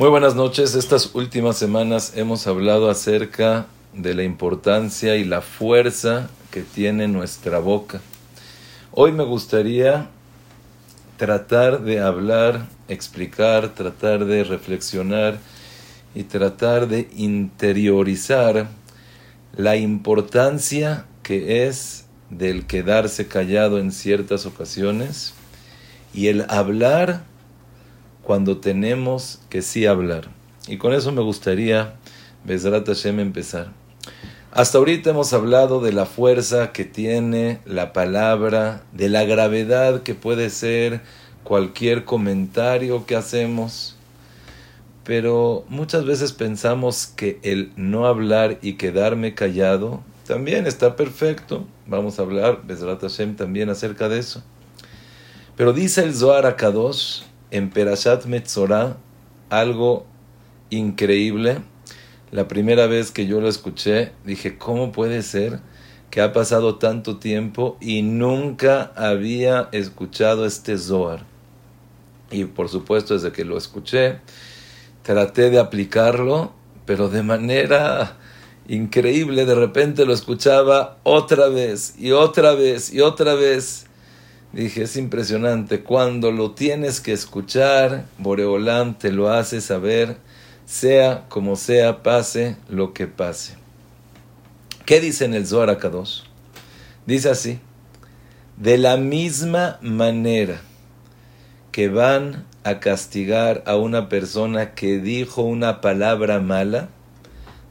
Muy buenas noches. Estas últimas semanas hemos hablado acerca de la importancia y la fuerza que tiene nuestra boca. Hoy me gustaría tratar de hablar, explicar, tratar de reflexionar y tratar de interiorizar la importancia que es del quedarse callado en ciertas ocasiones y el hablar cuando tenemos que sí hablar. Y con eso me gustaría, Besrat Hashem, empezar. Hasta ahorita hemos hablado de la fuerza que tiene la palabra, de la gravedad que puede ser cualquier comentario que hacemos. Pero muchas veces pensamos que el no hablar y quedarme callado también está perfecto. Vamos a hablar, Besrat Hashem, también acerca de eso. Pero dice el Zohar Akadosh, en Perashat Metzorah algo increíble. La primera vez que yo lo escuché, dije, ¿cómo puede ser que ha pasado tanto tiempo y nunca había escuchado este Zohar? Y por supuesto, desde que lo escuché, traté de aplicarlo, pero de manera increíble, de repente lo escuchaba otra vez y otra vez y otra vez. Dije, es impresionante, cuando lo tienes que escuchar, Boreolán te lo hace saber, sea como sea, pase lo que pase. ¿Qué dice en el Zohar Akadosh? Dice así, de la misma manera que van a castigar a una persona que dijo una palabra mala,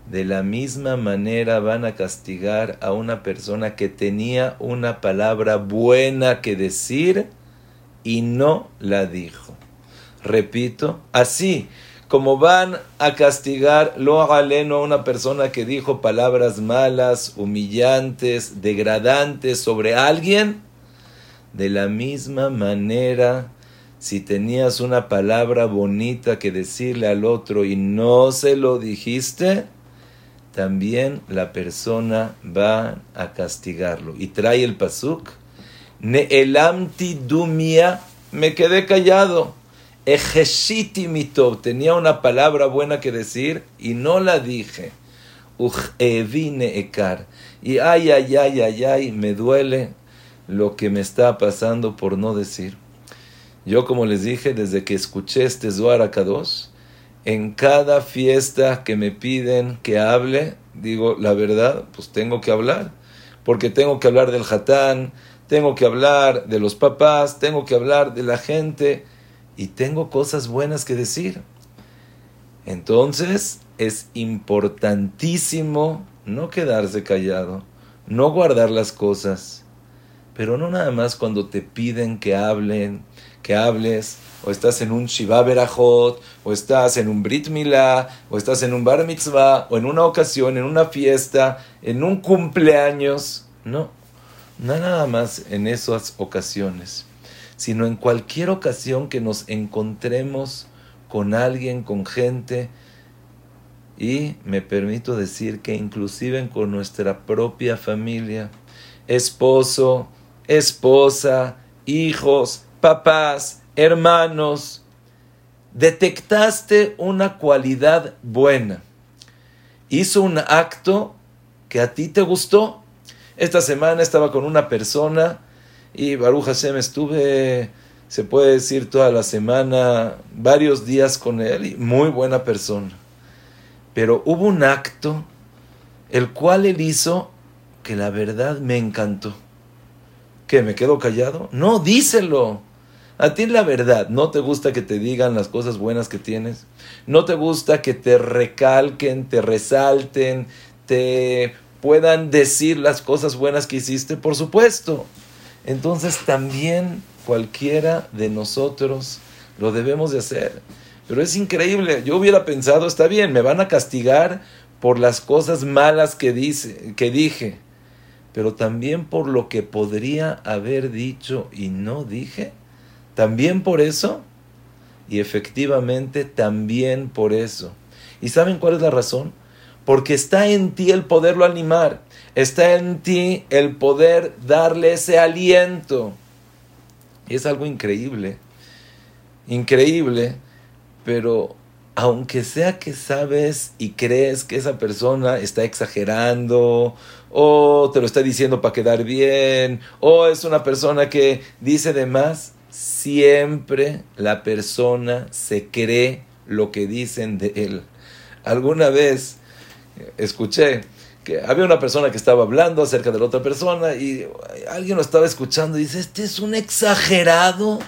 de la misma manera van a castigar a una persona que tenía una palabra buena que decir y no la dijo. Repito, así como van a castigar lo aleno a una persona que dijo palabras malas, humillantes, degradantes sobre alguien, de la misma manera, si tenías una palabra bonita que decirle al otro y no se lo dijiste, también la persona va a castigarlo. Y trae el pasuk, Neelamti dumia, me quedé callado. Ejeshiti mitov, tenía una palabra buena que decir y no la dije. Evine ekar. Y ay, ay, ay, ay, ay, me duele lo que me está pasando por no decir. Yo, como les dije, desde que escuché este Zohar Akadosh, en cada fiesta que me piden que hable, digo la verdad, pues tengo que hablar, porque tengo que hablar del hatán, tengo que hablar de los papás, tengo que hablar de la gente y tengo cosas buenas que decir. Entonces es importantísimo no quedarse callado, no guardar las cosas, pero no nada más cuando te piden que hablen, que hables, o estás en un Shiva Berajot, o estás en un Brit Milá, o estás en un Bar Mitzvah, o en una ocasión, en una fiesta, en un cumpleaños. No, no nada más en esas ocasiones, sino en cualquier ocasión que nos encontremos con alguien, con gente, y me permito decir que inclusive con nuestra propia familia, esposo, esposa, hijos, papás, hermanos, detectaste una cualidad buena, hizo un acto que a ti te gustó. Esta semana estaba con una persona y Baruch Hashem estuve, se puede decir, toda la semana, varios días con él y muy buena persona. Pero hubo un acto el cual él hizo que la verdad me encantó. ¿Qué? ¿Me quedo callado? No, díselo. A ti la verdad, ¿no te gusta que te digan las cosas buenas que tienes? ¿No te gusta que te recalquen, te resalten, te puedan decir las cosas buenas que hiciste? Por supuesto. Entonces también cualquiera de nosotros lo debemos de hacer. Pero es increíble. Yo hubiera pensado, está bien, me van a castigar por las cosas malas que, dice, que dije, pero también por lo que podría haber dicho y no dije. También por eso, y efectivamente también por eso. ¿Y saben cuál es la razón? Porque está en ti el poderlo animar, está en ti el poder darle ese aliento. Y es algo increíble, increíble, pero aunque sea que sabes y crees que esa persona está exagerando, o te lo está diciendo para quedar bien, o es una persona que dice de más, siempre la persona se cree lo que dicen de él. Alguna vez escuché que había una persona que estaba hablando acerca de la otra persona y alguien lo estaba escuchando y dice, este es un exagerado,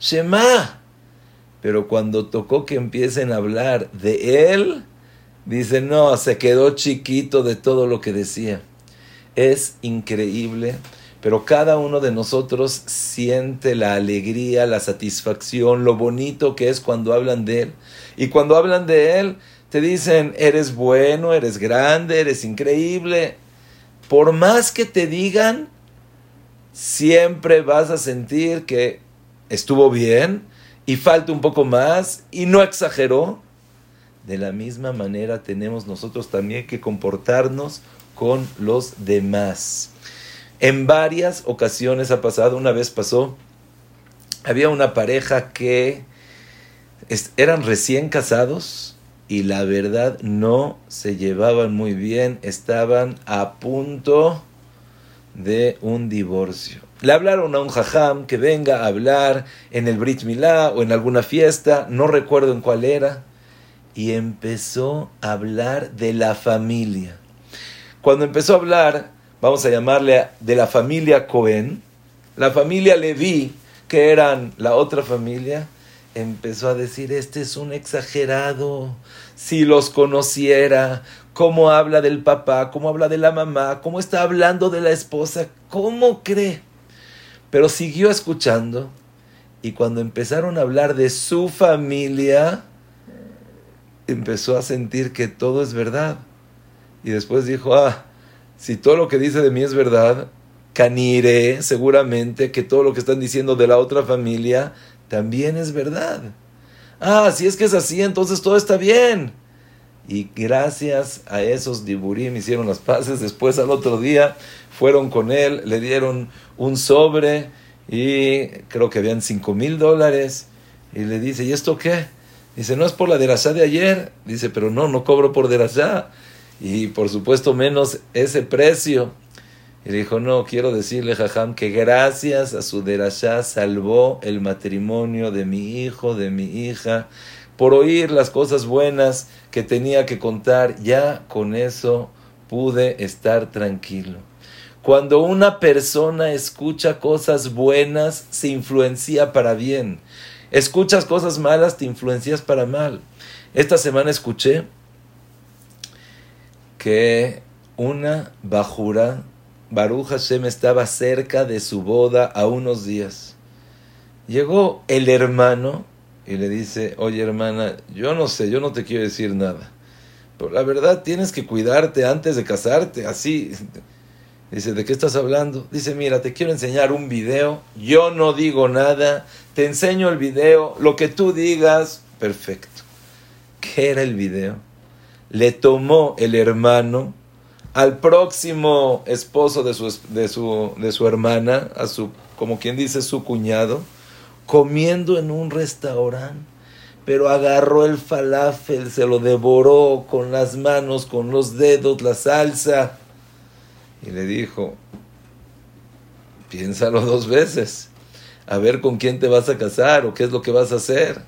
Shema. Pero cuando tocó que empiecen a hablar de él, dice, no, se quedó chiquito de todo lo que decía. Es increíble, pero cada uno de nosotros siente la alegría, la satisfacción, lo bonito que es cuando hablan de él. Y cuando hablan de él, te dicen, eres bueno, eres grande, eres increíble. Por más que te digan, siempre vas a sentir que estuvo bien, y falta un poco más y no exageró, de la misma manera tenemos nosotros también que comportarnos con los demás. En varias ocasiones ha pasado, una vez pasó, había una pareja que eran recién casados y la verdad no se llevaban muy bien, estaban a punto de un divorcio. Le hablaron a un jajam que venga a hablar en el Brit Milá o en alguna fiesta, no recuerdo en cuál era, y empezó a hablar de la familia. Cuando empezó a hablar, vamos a llamarle de la familia Cohen, la familia Leví, que eran la otra familia, empezó a decir, este es un exagerado, si los conociera, cómo habla del papá, cómo habla de la mamá, cómo está hablando de la esposa, cómo cree. Pero siguió escuchando y cuando empezaron a hablar de su familia, empezó a sentir que todo es verdad. Y después dijo, ah, si todo lo que dice de mí es verdad, caniré seguramente que todo lo que están diciendo de la otra familia también es verdad. Ah, si es que es así, entonces todo está bien. Y gracias a esos diburim hicieron las paces. Después al otro día fueron con él, le dieron un sobre y creo que habían cinco mil dólares. Y le dice, ¿y esto qué? Dice, no es por la derashá de ayer. Dice, pero no, no cobro por derashá. Y por supuesto menos ese precio. Y dijo, no, quiero decirle, Jajam, que gracias a su derashá salvó el matrimonio de mi hijo, de mi hija por oír las cosas buenas que tenía que contar, ya con eso pude estar tranquilo. Cuando una persona escucha cosas buenas, se influencia para bien. Escuchas cosas malas, te influencias para mal. Esta semana escuché que una bajura, Baruch Hashem, estaba cerca de su boda a unos días. Llegó el hermano y le dice, oye hermana, yo no sé, yo no te quiero decir nada, pero la verdad tienes que cuidarte antes de casarte, así. Dice, ¿de qué estás hablando? Dice, mira, te quiero enseñar un video, yo no digo nada, te enseño el video, lo que tú digas, perfecto. ¿Qué era el video? Le tomó el hermano al próximo esposo de su, de su, de su hermana, a su, como quien dice, su cuñado, comiendo en un restaurante, pero agarró el falafel, se lo devoró con las manos, con los dedos, la salsa, y le dijo, piénsalo dos veces, a ver con quién te vas a casar o qué es lo que vas a hacer.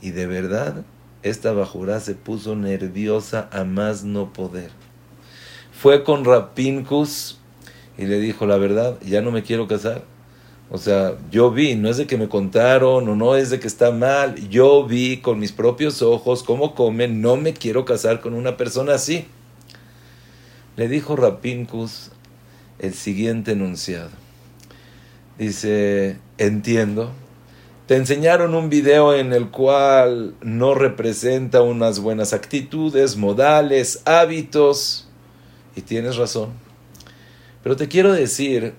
Y de verdad, esta bajura se puso nerviosa a más no poder. Fue con Rapincus y le dijo, la verdad, ya no me quiero casar o sea, yo vi, no es de que me contaron o no es de que está mal, yo vi con mis propios ojos cómo comen, no me quiero casar con una persona así. Le dijo Rapincus el siguiente enunciado. Dice, entiendo, te enseñaron un video en el cual no representa unas buenas actitudes, modales, hábitos, y tienes razón. Pero te quiero decir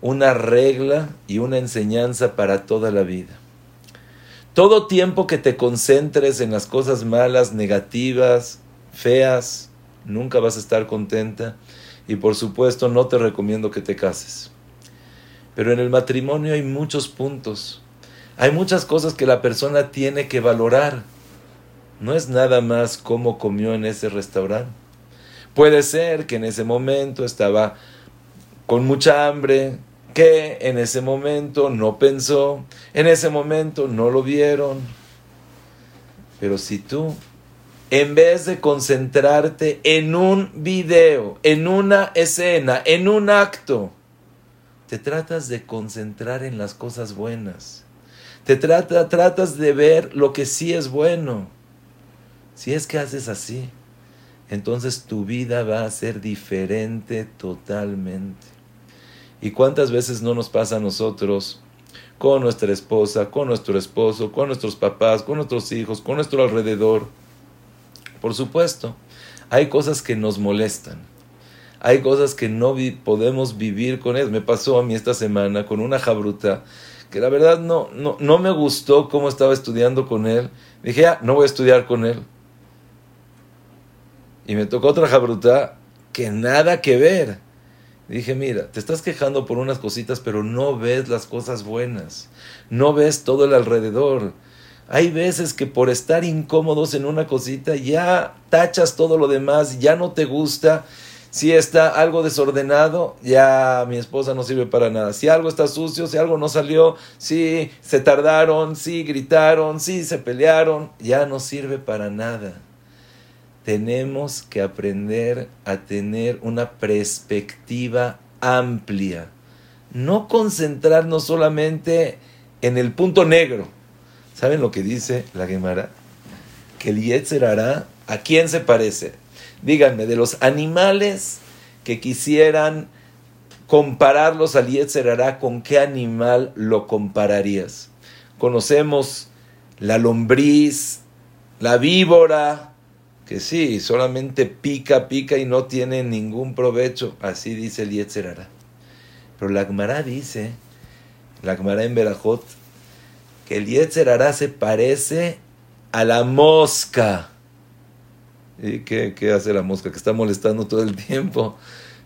una regla y una enseñanza para toda la vida. Todo tiempo que te concentres en las cosas malas, negativas, feas, nunca vas a estar contenta y por supuesto no te recomiendo que te cases. Pero en el matrimonio hay muchos puntos, hay muchas cosas que la persona tiene que valorar. no es nada más cómo comió en ese restaurante. Puede ser que en ese momento estaba con mucha hambre, que en ese momento no pensó, en ese momento no lo vieron. Pero si tú, en vez de concentrarte en un video, en una escena, en un acto, te tratas de concentrar en las cosas buenas. Te trata, tratas de ver lo que sí es bueno. Si es que haces así, entonces tu vida va a ser diferente totalmente. ¿Y cuántas veces no nos pasa a nosotros con nuestra esposa, con nuestro esposo, con nuestros papás, con nuestros hijos, con nuestro alrededor? Por supuesto, hay cosas que nos molestan. Hay cosas que no podemos vivir con él. Me pasó a mí esta semana con una jabruta que la verdad no, no, no me gustó cómo estaba estudiando con él. Dije, ah, no voy a estudiar con él. Y me tocó otra jabruta que nada que ver. Dije, mira, te estás quejando por unas cositas, pero no ves las cosas buenas. No ves todo el alrededor. Hay veces que por estar incómodos en una cosita ya tachas todo lo demás, ya no te gusta. Si está algo desordenado, ya mi esposa no sirve para nada. Si algo está sucio, si algo no salió, si se tardaron, si gritaron, si se pelearon, ya no sirve para nada tenemos que aprender a tener una perspectiva amplia. No concentrarnos solamente en el punto negro. ¿Saben lo que dice la Gemara? Que el Yetzer hará, ¿a quién se parece? Díganme, de los animales que quisieran compararlos al Yetzer hará, ¿con qué animal lo compararías? Conocemos la lombriz, la víbora, que sí, solamente pica, pica y no tiene ningún provecho. Así dice el Yetzerara. Pero la Gemara dice, la Gemara en Berajot, que el Yetzerara se parece a la mosca. ¿Y qué, qué hace la mosca? Que está molestando todo el tiempo.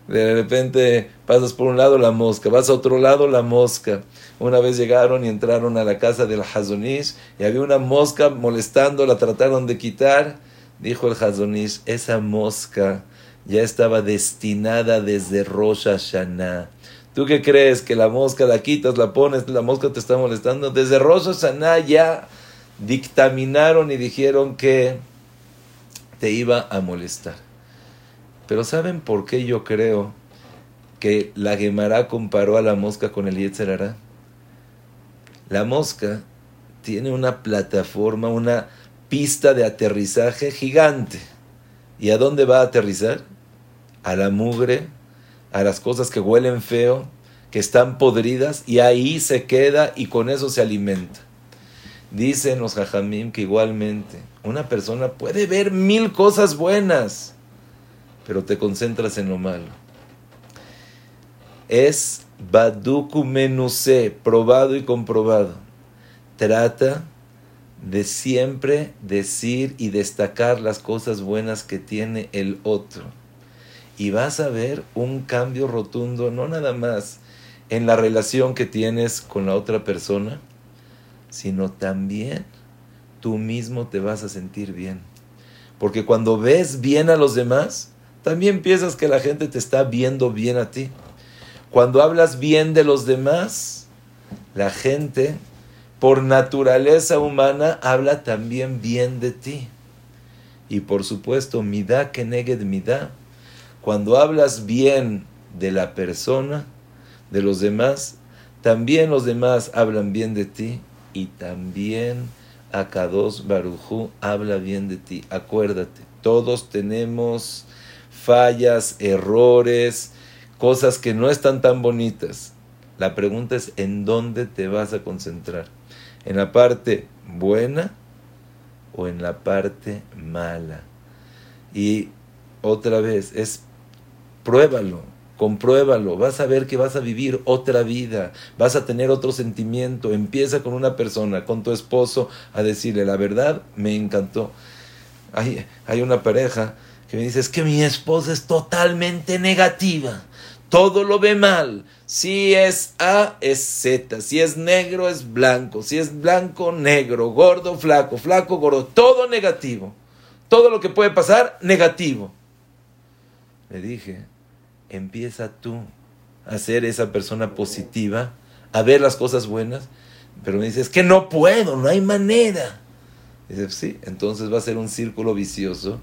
De repente pasas por un lado la mosca, vas a otro lado la mosca. Una vez llegaron y entraron a la casa del Hazonish y había una mosca molestando, la trataron de quitar Dijo el Hazonish, esa mosca ya estaba destinada desde Rosh Hashanah. ¿Tú qué crees? Que la mosca la quitas, la pones, la mosca te está molestando. Desde Rosh Hashanah ya dictaminaron y dijeron que te iba a molestar. Pero ¿saben por qué yo creo que la Gemara comparó a la mosca con el Yetzerara? La mosca tiene una plataforma, una pista de aterrizaje gigante. ¿Y a dónde va a aterrizar? A la mugre, a las cosas que huelen feo, que están podridas, y ahí se queda y con eso se alimenta. Dicen los jajamim que igualmente una persona puede ver mil cosas buenas, pero te concentras en lo malo. Es baduku menuse, probado y comprobado. Trata de siempre decir y destacar las cosas buenas que tiene el otro. Y vas a ver un cambio rotundo, no nada más en la relación que tienes con la otra persona, sino también tú mismo te vas a sentir bien. Porque cuando ves bien a los demás, también piensas que la gente te está viendo bien a ti. Cuando hablas bien de los demás, la gente por naturaleza humana, habla también bien de ti. Y por supuesto, midá que neged midá. Cuando hablas bien de la persona, de los demás, también los demás hablan bien de ti y también Akados Barujú habla bien de ti. Acuérdate, todos tenemos fallas, errores, cosas que no están tan bonitas. La pregunta es en dónde te vas a concentrar en la parte buena o en la parte mala. Y otra vez, es pruébalo, compruébalo, vas a ver que vas a vivir otra vida, vas a tener otro sentimiento. Empieza con una persona, con tu esposo, a decirle, la verdad, me encantó. Hay, hay una pareja que me dice, es que mi esposa es totalmente negativa todo lo ve mal. Si es A, es Z. Si es negro, es blanco. Si es blanco, negro. Gordo, flaco. Flaco, gordo. Todo negativo. Todo lo que puede pasar, negativo. Le dije, empieza tú a ser esa persona positiva, a ver las cosas buenas. Pero me dices, que no puedo, no hay manera. Dice, sí, entonces va a ser un círculo vicioso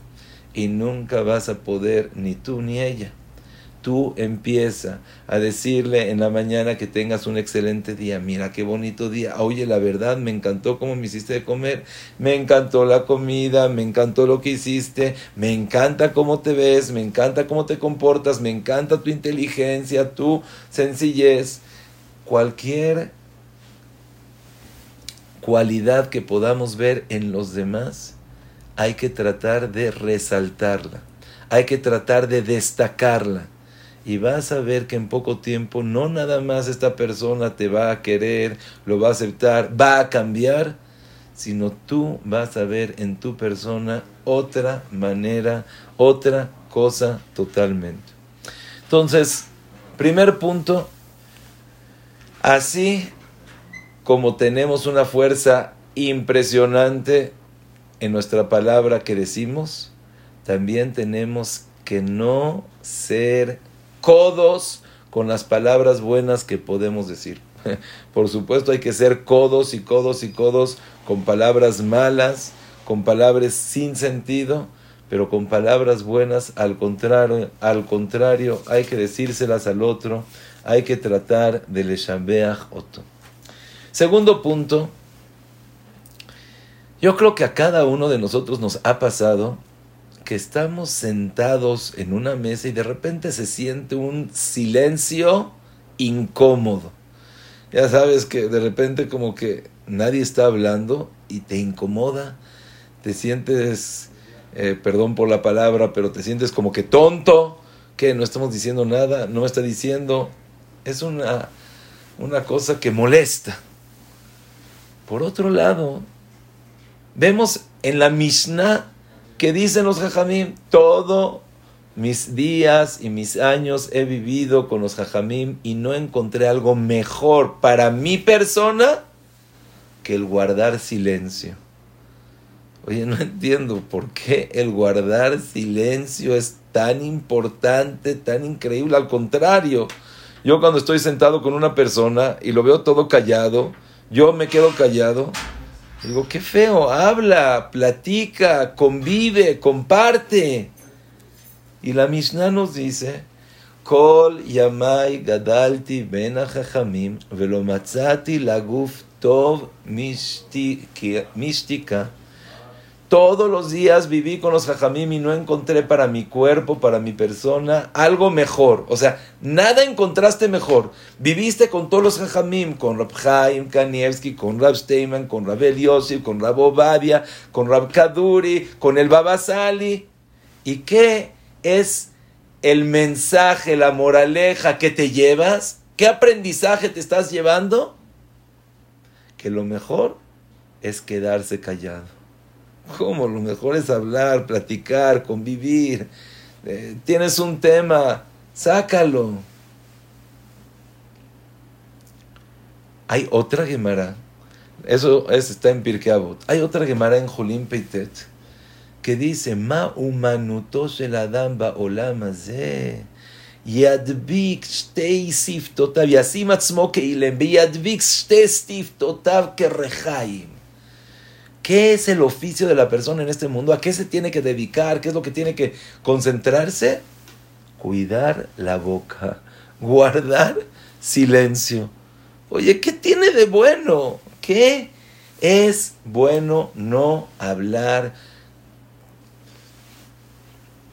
y nunca vas a poder ni tú ni ella tú empieza a decirle en la mañana que tengas un excelente día. Mira qué bonito día. Oye, la verdad, me encantó cómo me hiciste de comer. Me encantó la comida, me encantó lo que hiciste. Me encanta cómo te ves, me encanta cómo te comportas, me encanta tu inteligencia, tu sencillez. Cualquier cualidad que podamos ver en los demás, hay que tratar de resaltarla. Hay que tratar de destacarla y vas a ver que en poco tiempo no nada más esta persona te va a querer, lo va a aceptar, va a cambiar, sino tú vas a ver en tu persona otra manera, otra cosa totalmente. Entonces, primer punto, así como tenemos una fuerza impresionante en nuestra palabra que decimos, también tenemos que no ser codos con las palabras buenas que podemos decir. Por supuesto hay que ser codos y codos y codos con palabras malas, con palabras sin sentido, pero con palabras buenas, al contrario, al contrario, hay que decírselas al otro, hay que tratar de le otro. Segundo punto, yo creo que a cada uno de nosotros nos ha pasado que estamos sentados en una mesa y de repente se siente un silencio incómodo. Ya sabes que de repente como que nadie está hablando y te incomoda, te sientes, eh, perdón por la palabra, pero te sientes como que tonto, que no estamos diciendo nada, no está diciendo. Es una, una cosa que molesta. Por otro lado, vemos en la Mishnah que dicen los jajamim, todo mis días y mis años he vivido con los jajamim y no encontré algo mejor para mi persona que el guardar silencio. Oye, no entiendo por qué el guardar silencio es tan importante, tan increíble. Al contrario, yo cuando estoy sentado con una persona y lo veo todo callado, yo me quedo callado Digo, qué feo, habla, platica, convive, comparte. Y la Mishnah nos dice, Kol yamai gadalti ben velo matzati laguf tov mishtika. Todos los días viví con los jajamim y no encontré para mi cuerpo, para mi persona, algo mejor. O sea, nada encontraste mejor. Viviste con todos los jajamim, con Rab Chaim Kanievski, con Rab Steinman, con Rab Yosef, con Rab Obadia, con Rab Kaduri, con el Baba Sali. ¿Y qué es el mensaje, la moraleja que te llevas? ¿Qué aprendizaje te estás llevando? Que lo mejor es quedarse callado ¿Cómo? Lo mejor es hablar, platicar, convivir. Eh, tienes un tema, sácalo. Hay otra Gemara, eso está en Pirkei Hay otra Gemara en Jolim Peitet que dice: Ma umanutos el adam olam yadbik shtei siftotav yasim atzmo keilem yadbik shtei siftotav kerechaim. ¿Qué es el oficio de la persona en este mundo? ¿A qué se tiene que dedicar? ¿Qué es lo que tiene que concentrarse? Cuidar la boca, guardar silencio. Oye, ¿qué tiene de bueno? ¿Qué es bueno no hablar?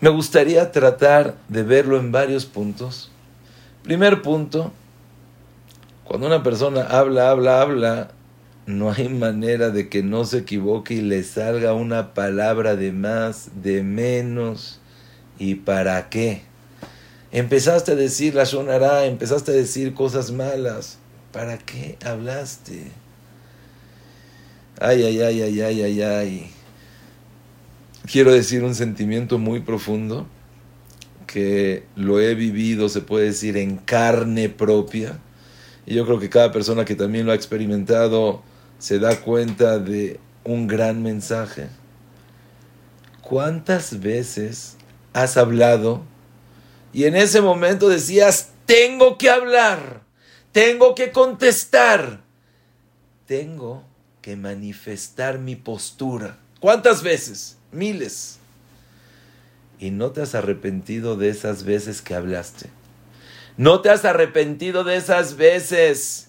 Me gustaría tratar de verlo en varios puntos. Primer punto, cuando una persona habla, habla, habla, no hay manera de que no se equivoque y le salga una palabra de más, de menos. ¿Y para qué? Empezaste a decir la sonará, empezaste a decir cosas malas. ¿Para qué hablaste? Ay, ay, ay, ay, ay, ay, ay. Quiero decir un sentimiento muy profundo que lo he vivido, se puede decir, en carne propia. Y yo creo que cada persona que también lo ha experimentado se da cuenta de un gran mensaje. ¿Cuántas veces has hablado y en ese momento decías, tengo que hablar, tengo que contestar, tengo que manifestar mi postura? ¿Cuántas veces? Miles. Y no te has arrepentido de esas veces que hablaste. ¿No te has arrepentido de esas veces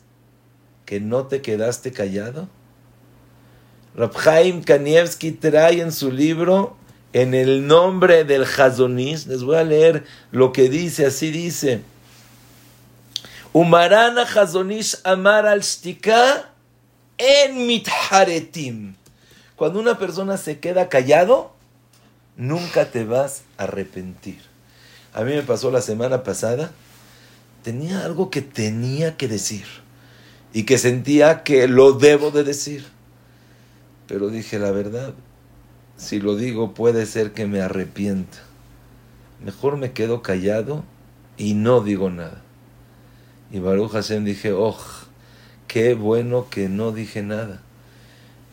que no te quedaste callado? Rabhaim Kanievski trae en su libro, en el nombre del Hazonish, les voy a leer lo que dice, así dice. Umarana Hazonish Amar al Shtika en mitharetim. Cuando una persona se queda callado, nunca te vas a arrepentir. A mí me pasó la semana pasada, tenía algo que tenía que decir y que sentía que lo debo de decir. Pero dije la verdad, si lo digo puede ser que me arrepienta. Mejor me quedo callado y no digo nada. Y Baruch Hashem dije, oh, qué bueno que no dije nada.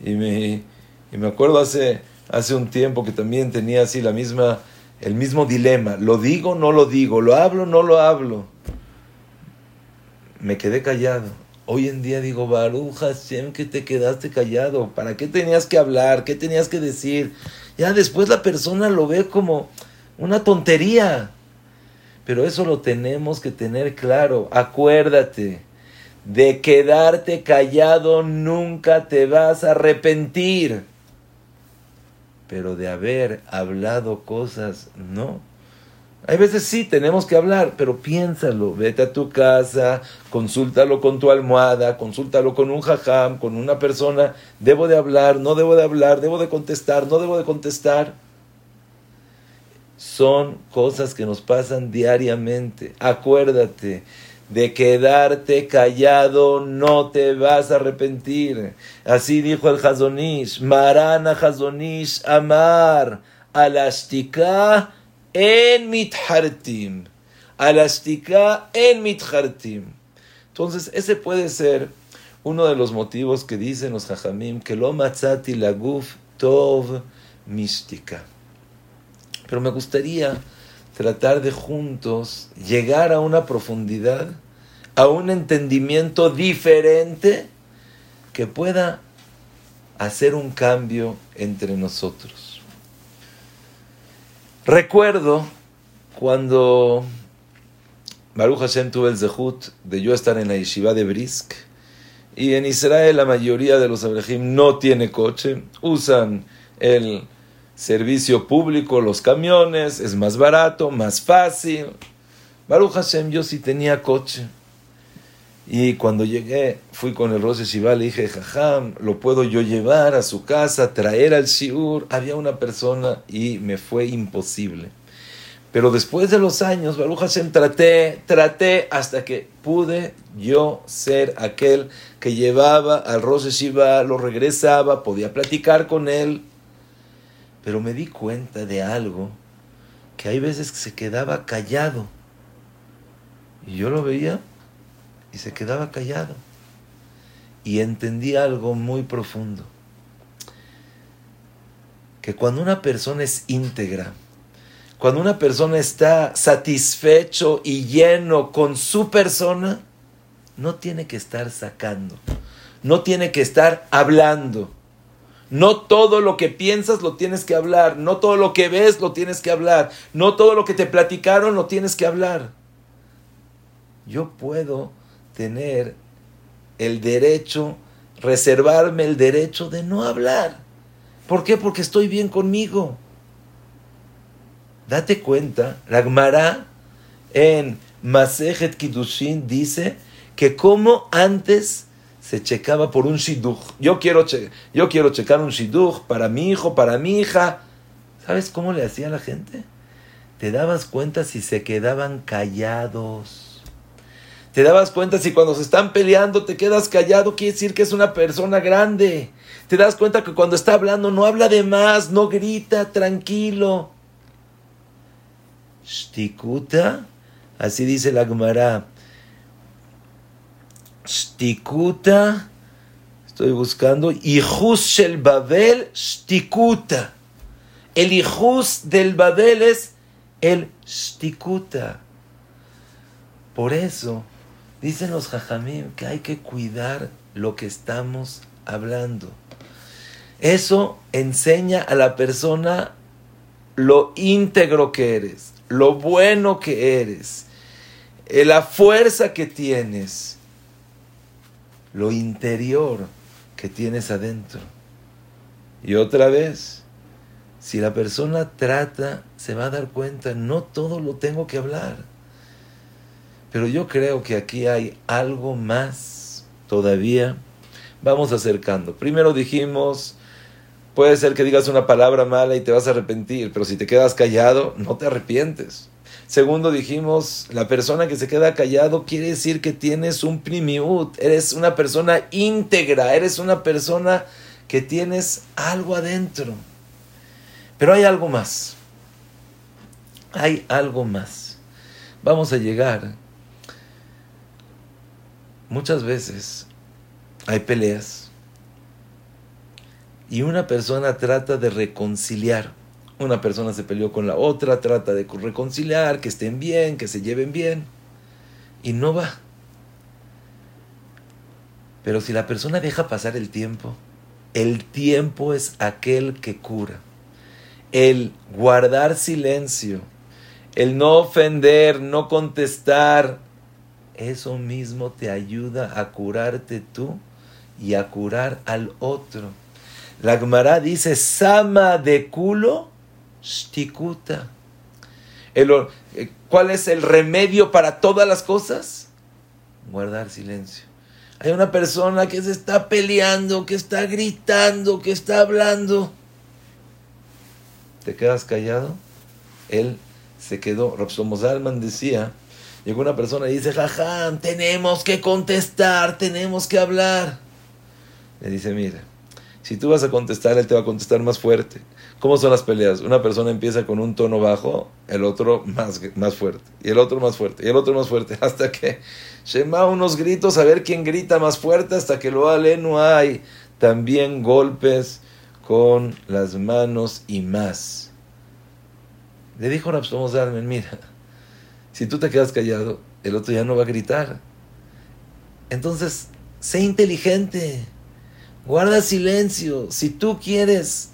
Y me, y me acuerdo hace, hace un tiempo que también tenía así la misma, el mismo dilema. ¿Lo digo no lo digo? ¿Lo hablo no lo hablo? Me quedé callado. Hoy en día digo, Baruch Hashem, que te quedaste callado. ¿Para qué tenías que hablar? ¿Qué tenías que decir? Ya después la persona lo ve como una tontería. Pero eso lo tenemos que tener claro. Acuérdate de quedarte callado nunca te vas a arrepentir. Pero de haber hablado cosas, no. Hay veces sí tenemos que hablar, pero piénsalo, vete a tu casa, consúltalo con tu almohada, consúltalo con un jajam, con una persona, debo de hablar, no debo de hablar, debo de contestar, no debo de contestar. Son cosas que nos pasan diariamente. Acuérdate, de quedarte callado no te vas a arrepentir. Así dijo el Hazonish, Marana Hazonish Amar, Alashtika en mithartim. Alashtika en mithartim. Entonces, ese puede ser uno de los motivos que dicen los Jajamim, que lo matzati laguf tov mística. Pero me gustaría tratar de juntos llegar a una profundidad, a un entendimiento diferente que pueda hacer un cambio entre nosotros. Recuerdo cuando Baruch Hashem tuvo el zehut de yo estar en la yeshiva de Brisk y en Israel la mayoría de los abrejim no tiene coche, usan el servicio público, los camiones, es más barato, más fácil. Baruch Hashem, yo sí tenía coche. Y cuando llegué, fui con el Rose Shiva, le dije, Jajam, ¿lo puedo yo llevar a su casa, traer al Shiur? Había una persona y me fue imposible. Pero después de los años, Baruch Hashem, traté, traté hasta que pude yo ser aquel que llevaba al Rose Shiva, lo regresaba, podía platicar con él, pero me di cuenta de algo, que hay veces que se quedaba callado. Y yo lo veía y se quedaba callado. Y entendí algo muy profundo. Que cuando una persona es íntegra, cuando una persona está satisfecho y lleno con su persona, no tiene que estar sacando, no tiene que estar hablando no todo lo que piensas lo tienes que hablar, no todo lo que ves lo tienes que hablar, no todo lo que te platicaron lo tienes que hablar. Yo puedo tener el derecho, reservarme el derecho de no hablar. ¿Por qué? Porque estoy bien conmigo. Date cuenta, Ragmará en Masejet Kiddushin dice que como antes se checaba por un shidduch. Yo quiero, yo quiero checar un shidduch para mi hijo, para mi hija. ¿Sabes cómo le hacía la gente? Te dabas cuenta si se quedaban callados. Te dabas cuenta si cuando se están peleando te quedas callado, quiere decir que es una persona grande. Te das cuenta que cuando está hablando no habla de más, no grita, tranquilo. Stikuta, así dice la Gemara. Stikuta, estoy buscando, Hijus shel Babel, Stikuta. El hijus del Babel es el Stikuta. Por eso, dicen los Jajamim que hay que cuidar lo que estamos hablando. Eso enseña a la persona lo íntegro que eres, lo bueno que eres, eh, la fuerza que tienes, lo interior que tienes adentro. Y otra vez, si la persona trata, se va a dar cuenta, no todo lo tengo que hablar. Pero yo creo que aquí hay algo más todavía. Vamos acercando. Primero dijimos, puede ser que digas una palabra mala y te vas a arrepentir, pero si te quedas callado, no te arrepientes. Segundo dijimos, la persona que se queda callado quiere decir que tienes un primiut, eres una persona íntegra, eres una persona que tienes algo adentro. Pero hay algo más. Hay algo más. Vamos a llegar. Muchas veces hay peleas y una persona trata de reconciliar una persona se peleó con la otra, trata de reconciliar, que estén bien, que se lleven bien, y no va. Pero si la persona deja pasar el tiempo, el tiempo es aquel que cura. El guardar silencio, el no ofender, no contestar, eso mismo te ayuda a curarte tú y a curar al otro. La Gemara dice, sama de culo Stikuta. El, eh, ¿Cuál es el remedio para todas las cosas? Guardar silencio. Hay una persona que se está peleando, que está gritando, que está hablando. ¿Te quedas callado? Él se quedó. Rapsomo Zalman decía, llegó una persona y dice, jajam, tenemos que contestar, tenemos que hablar. Le dice, mira, si tú vas a contestar, él te va a contestar más fuerte. ¿Cómo son las peleas? Una persona empieza con un tono bajo, el otro más, más fuerte, y el otro más fuerte, y el otro más fuerte, hasta que Shema unos gritos, a ver quién grita más fuerte, hasta que lo ale no hay. También golpes con las manos y más. Le dijo Rapsomo Darmen, mira, si tú te quedas callado, el otro ya no va a gritar. Entonces, sé inteligente, guarda silencio. Si tú quieres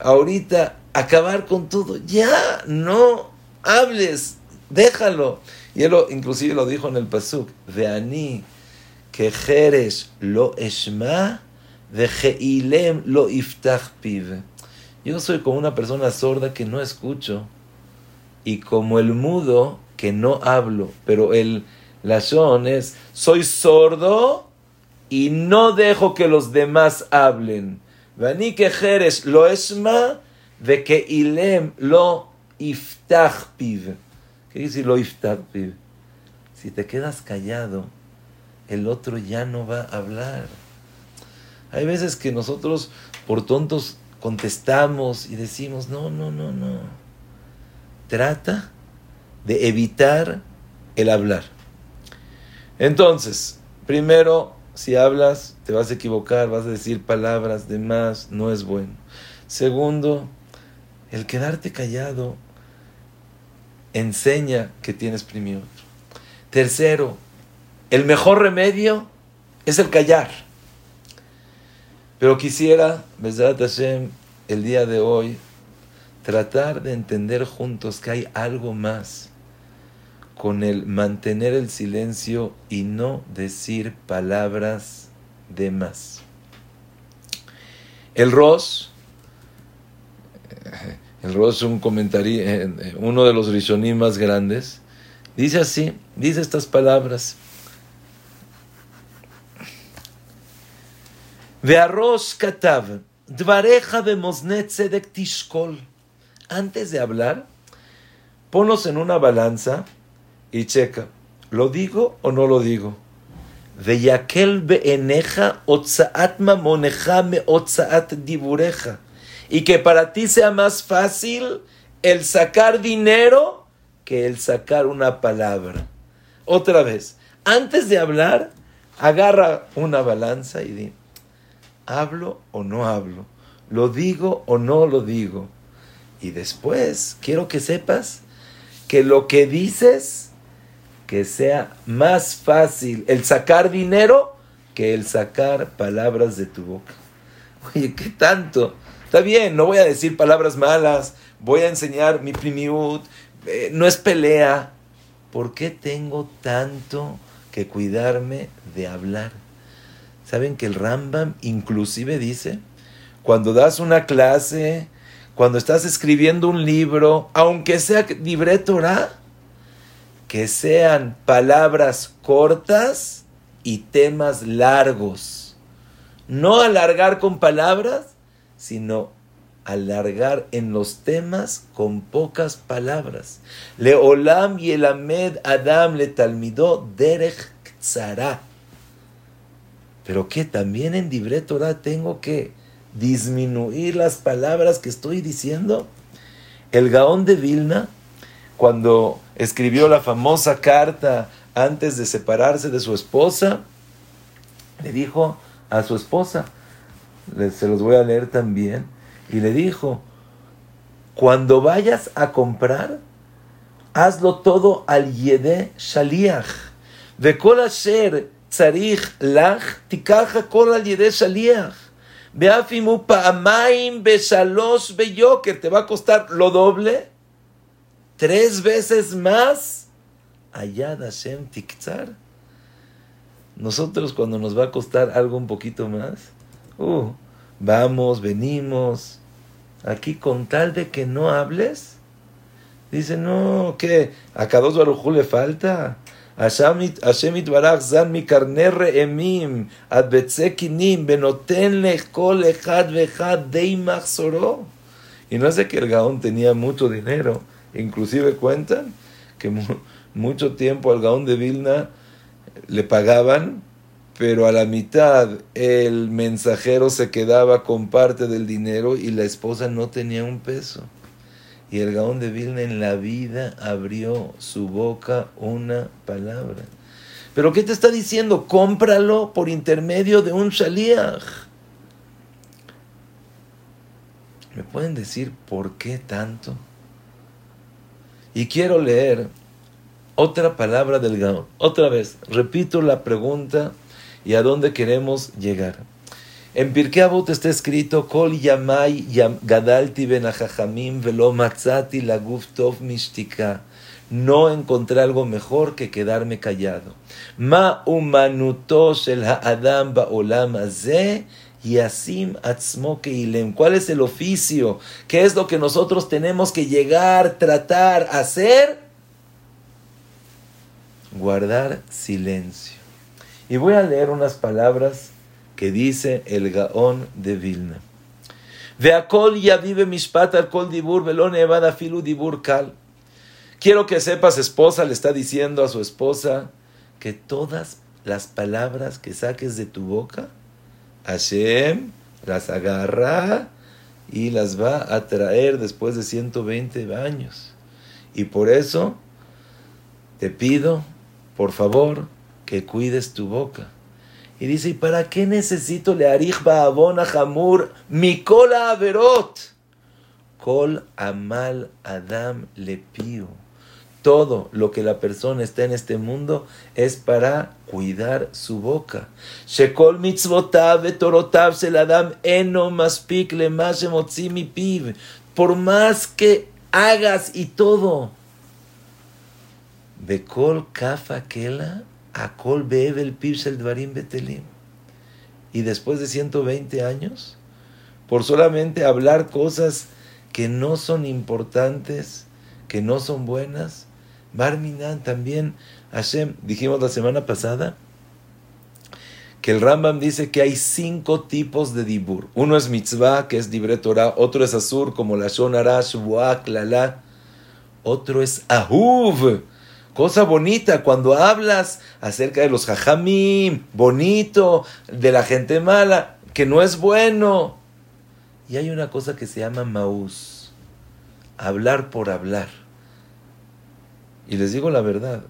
ahorita acabar con todo. Ya, no hables, déjalo. Y él lo, inclusive lo dijo en el Pasuk, de Ani, que Jerez lo esma, de Jeilem lo iftach pive. Yo soy como una persona sorda que no escucho, y como el mudo que no hablo, pero el lashon es, soy sordo y no dejo que los demás hablen. Vani que Jerez lo esma de que ilem lo iftach. ¿Qué dice lo iftach? Si te quedas callado, el otro ya no va a hablar. Hay veces que nosotros por tontos contestamos y decimos, no, no, no, no. Trata de evitar el hablar. Entonces, primero si hablas, te vas a equivocar, vas a decir palabras de más, no es bueno. Segundo, el quedarte callado enseña que tienes primior. Tercero, el mejor remedio es el callar. Pero quisiera, Besat Hashem, el día de hoy, tratar de entender juntos que hay algo más con el mantener el silencio y no decir palabras de más. El Ross, el Ross es un comentario, eh, uno de los rishonim más grandes, dice así, dice estas palabras. arroz katav, dvareja tzedek tishkol. Antes de hablar, ponlos en una balanza y checa, ¿lo digo o no lo digo? Veyakel beeneja otzaat mamoneja me otzaat dibureja. Y que para ti sea más fácil el sacar dinero que el sacar una palabra. Otra vez, antes de hablar, agarra una balanza y di, ¿hablo o no hablo? ¿Lo digo o no lo digo? Y después, quiero que sepas que lo que dices, que sea más fácil el sacar dinero que el sacar palabras de tu boca. Oye, ¿qué tanto? Está bien, no voy a decir palabras malas, voy a enseñar mi primiud, eh, no es pelea. ¿Por qué tengo tanto que cuidarme de hablar? ¿Saben que el Rambam inclusive dice, cuando das una clase, cuando estás escribiendo un libro, aunque sea libre Torah, que sean palabras cortas y temas largos. No alargar con palabras, sino alargar en los temas con pocas palabras. Le olam y el amed adam le talmidó derech tzara. Pero que también en Dibre Torah tengo que disminuir las palabras que estoy diciendo. El Gaón de Vilna, cuando escribió la famosa carta antes de separarse de su esposa, le dijo a su esposa, se los voy a leer también, y le dijo, cuando vayas a comprar, hazlo todo al yede shaliach. De kol asher tzarich lach, tikaja kol al yede shaliach. Beafimu pa'amaim beshalosh beyoker. Te va a costar lo doble, tres veces más. Allá Hashem tiktzar. Nosotros cuando nos va a costar algo un poquito más, uh, vamos, venimos. Aquí con tal de que no hables, dice, no, que a dos Barujú le falta. Itbarach zan mi karner emim, ad betzekinim, benoten lech kol echad vechad dei machzoro. Y no sé que el Gaón tenía mucho dinero, inclusive cuentan que mucho tiempo al Gaón de Vilna le pagaban pero a la mitad el mensajero se quedaba con parte del dinero y la esposa no tenía un peso. Y el Gaón de Vilna en la vida abrió su boca una palabra. Pero ¿qué te está diciendo? Cómpralo por intermedio de un shaliach. ¿Me pueden decir por qué tanto? Y quiero leer otra palabra del Gaón. Otra vez, repito la pregunta y a dónde queremos llegar. En Pirkei Avot está escrito, Kol yamai gadalti ben velo matzati laguf tov mishtika. No encontré algo mejor que quedarme callado. Ma umanuto shel ha'adam ba'olam azeh yasim atzmo keilem. ¿Cuál es el oficio? ¿Qué es lo que nosotros tenemos que llegar, tratar, hacer? Guardar silencio. Y voy a leer unas palabras que dice el Gaón de Vilna. Veakol vive mishpat al kol dibur evada filu dibur kal. Quiero que sepas, esposa, le está diciendo a su esposa, que todas las palabras que saques de tu boca, Hashem las agarra y las va a traer después de 120 años. Y por eso te pido, por favor, que cuides tu boca. Y dice, ¿y para qué necesito le abona jamur mi cola averot? Kol amal adam le pío. Todo lo que la persona está en este mundo es para cuidar su boca. Shekol mitzvotav torotav seladam eno maspik le mi piv. Por más que hagas y todo. Bekol kafa kela Akol Bevel Pibsel Dvarim Betelim. Y después de 120 años, por solamente hablar cosas que no son importantes, que no son buenas, Barminan también, Hashem, dijimos la semana pasada, que el Rambam dice que hay cinco tipos de dibur. Uno es mitzvah, que es dibre. Otro es azur, como la shonarash, buak, lala. Otro es ahuv, Cosa bonita cuando hablas acerca de los jajamim, bonito, de la gente mala, que no es bueno. Y hay una cosa que se llama maús, hablar por hablar. Y les digo la verdad,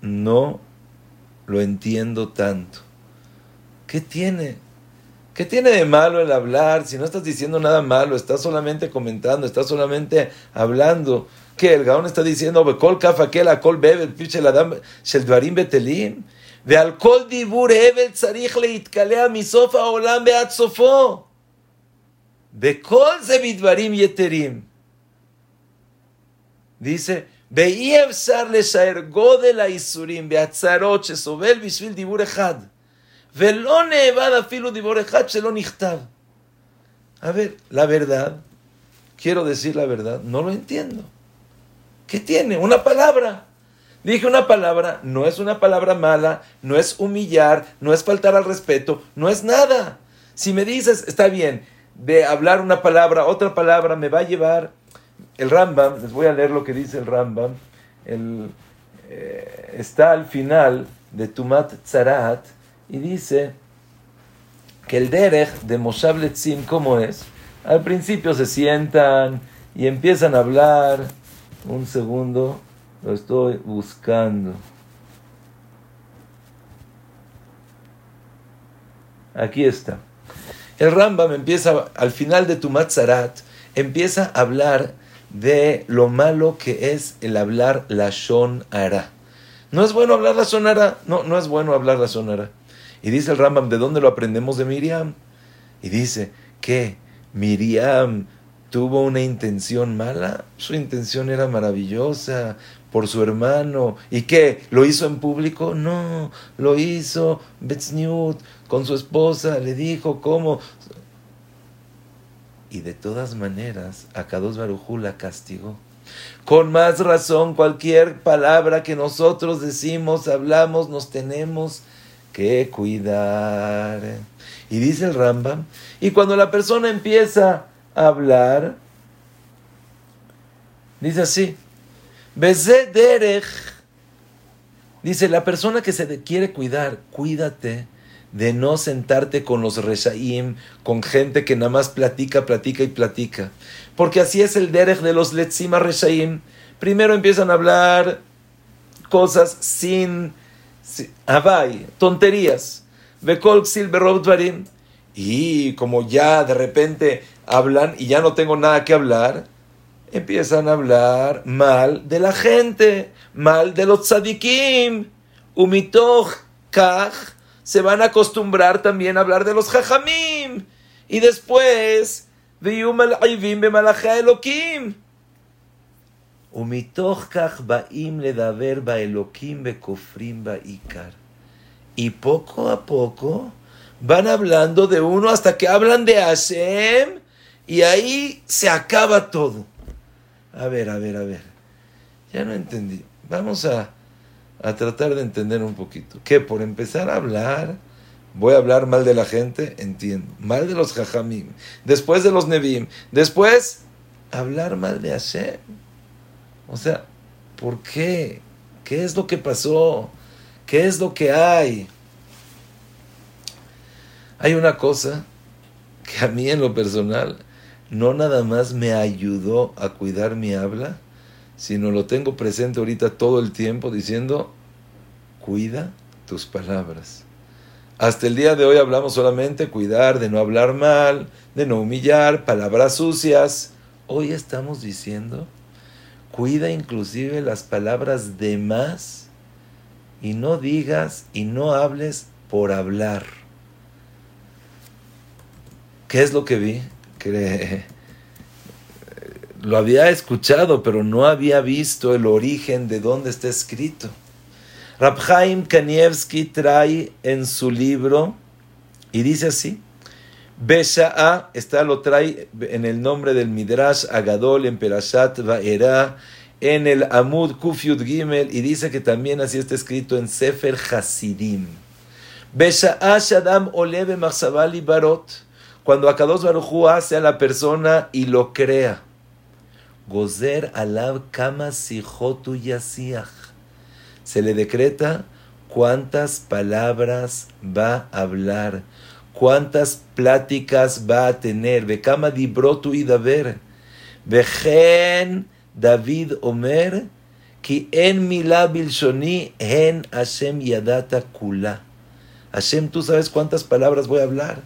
no lo entiendo tanto. ¿Qué tiene? ¿Qué tiene de malo el hablar? Si no estás diciendo nada malo, estás solamente comentando, estás solamente hablando. ¿Qué? El gaón está diciendo, Bekol kafa la kol bebe, piche la dam, shel dvarim betelim. ועל כל דיבור הבל צריך להתקלע מסוף העולם ועד סופו. וכל זה בדברים יתרים. Dice, Be'ievsar leshaer godel ha'isurim be'atzarot shesovel bishvil dibur echad. Veló nevad afilu dibur echad shelo nichtav. A ver, la verdad, quiero decir la verdad, no lo entiendo. ¿Qué tiene? Una palabra. Dije una palabra, no es una palabra mala, no es humillar, no es faltar al respeto, no es nada. Si me dices, está bien, de hablar una palabra, otra palabra me va a llevar el Rambam, les voy a leer lo que dice el Rambam, eh, está al final de Tumat Tzarat y dice que el Derech de Moshav Letzim, ¿cómo es? Al principio se sientan y empiezan a hablar. Un segundo, lo estoy buscando. Aquí está. El Rambam empieza, al final de tu Matzarat, empieza a hablar de lo malo que es el hablar la Shon Ara. No es bueno hablar la Shon Ara, no, no es bueno hablar la Shon Ara. Y dice el Rambam, ¿de dónde lo aprendemos de Miriam? Y dice que Miriam tuvo una intención mala, su intención era maravillosa por su hermano. ¿Y qué? ¿Lo hizo en público? No, lo hizo Betzniut con su esposa, le dijo cómo. Y de todas maneras, Akados Barujú la castigó. Con más razón, cualquier palabra que nosotros decimos, hablamos, nos tenemos que cuidar. Y dice el Rambam, y cuando la persona empieza a hablar, dice así, derech, dice, la persona que se quiere cuidar, cuídate de no sentarte con los reshaim, con gente que nada más platica, platica y platica. Porque así es el derech de los letzima reshaim. Primero empiezan a hablar cosas sin Avai, tonterías. Bekol Silverroad Y como ya de repente hablan y ya no tengo nada que hablar, empiezan a hablar mal de la gente, mal de los tzadikim. Umitoch kach, se van a acostumbrar también a hablar de los jajamim. Y después. Y poco a poco van hablando de uno hasta que hablan de Hashem y ahí se acaba todo. A ver, a ver, a ver. Ya no entendí. Vamos a, a tratar de entender un poquito. ¿Qué? Por empezar a hablar, voy a hablar mal de la gente, entiendo. Mal de los jajamim. Después de los nevim. Después, hablar mal de Hashem. O sea, ¿por qué? ¿Qué es lo que pasó? ¿Qué es lo que hay? Hay una cosa que a mí en lo personal no nada más me ayudó a cuidar mi habla, sino lo tengo presente ahorita todo el tiempo diciendo, cuida tus palabras. Hasta el día de hoy hablamos solamente cuidar de no hablar mal, de no humillar, palabras sucias. Hoy estamos diciendo Cuida inclusive las palabras de más y no digas y no hables por hablar. ¿Qué es lo que vi? Lo había escuchado, pero no había visto el origen de dónde está escrito. Rabhaim Kanievski trae en su libro y dice así: Besha'a, está lo trae en el nombre del Midrash Agadol en Perashat Va'era, en el Amud Kufyud Gimel, y dice que también así está escrito en Sefer Hasidim. Besha'a Shadam Olebe Machsavali Barot, cuando Akados Baruchu hace a la persona y lo crea. Gozer Alab Kama Sijotu Yasiach. Se le decreta cuántas palabras va a hablar cuántas pláticas va a tener. Bekama dibrotu y daver. Vejen David Omer, Ki en mila bilshoni en Hashem yadata kula. Hashem, tú sabes cuántas palabras voy a hablar,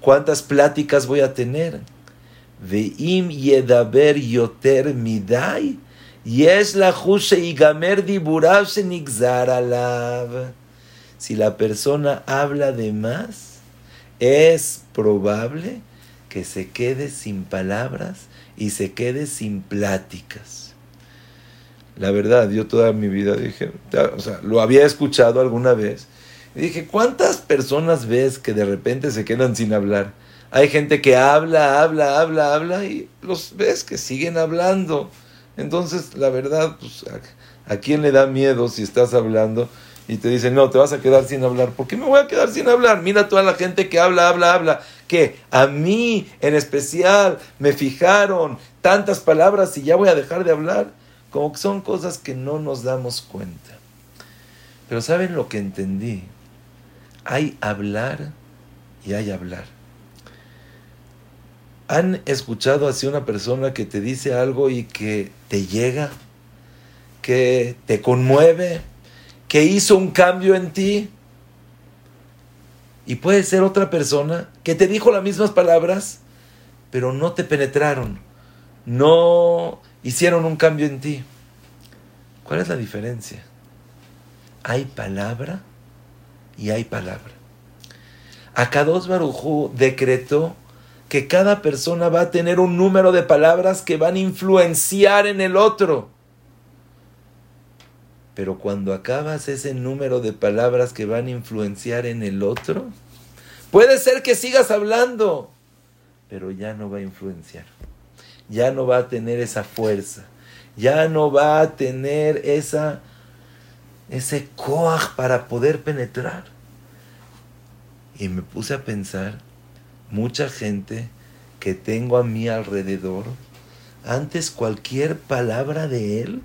cuántas pláticas voy a tener. Veim yedaber yoter midai. Yes la y gamer diburav alav. Si la persona habla de más, es probable que se quede sin palabras y se quede sin pláticas. La verdad, yo toda mi vida dije, o sea, lo había escuchado alguna vez. Y dije, ¿cuántas personas ves que de repente se quedan sin hablar? Hay gente que habla, habla, habla, habla y los ves que siguen hablando. Entonces, la verdad, pues, ¿a, quién le da miedo si estás hablando y te dicen, no, te vas a quedar sin hablar? ¿Por qué me voy a quedar sin hablar? Mira toda la gente que habla, habla, habla. Que a mí en especial me fijaron tantas palabras y ya voy a dejar de hablar. Como que son cosas que no nos damos cuenta. Pero ¿saben lo que entendí? Hay hablar y hay hablar. ¿Han escuchado así una persona que te dice algo y que te llega? ¿Que te conmueve? ¿Que hizo un cambio en ti? Y puede ser otra persona que te dijo las mismas palabras, pero no te penetraron, no hicieron un cambio en ti. ¿Cuál es la diferencia? Hay palabra y hay palabra. Akados Barujú decretó que cada persona va a tener un número de palabras que van a influenciar en el otro. Pero cuando acabas ese número de palabras que van a influenciar en el otro, puede ser que sigas hablando, pero ya no va a influenciar. Ya no va a tener esa fuerza. Ya no va a tener esa ese coaj para poder penetrar. Y me puse a pensar mucha gente que tengo a mi alrededor, antes cualquier palabra de él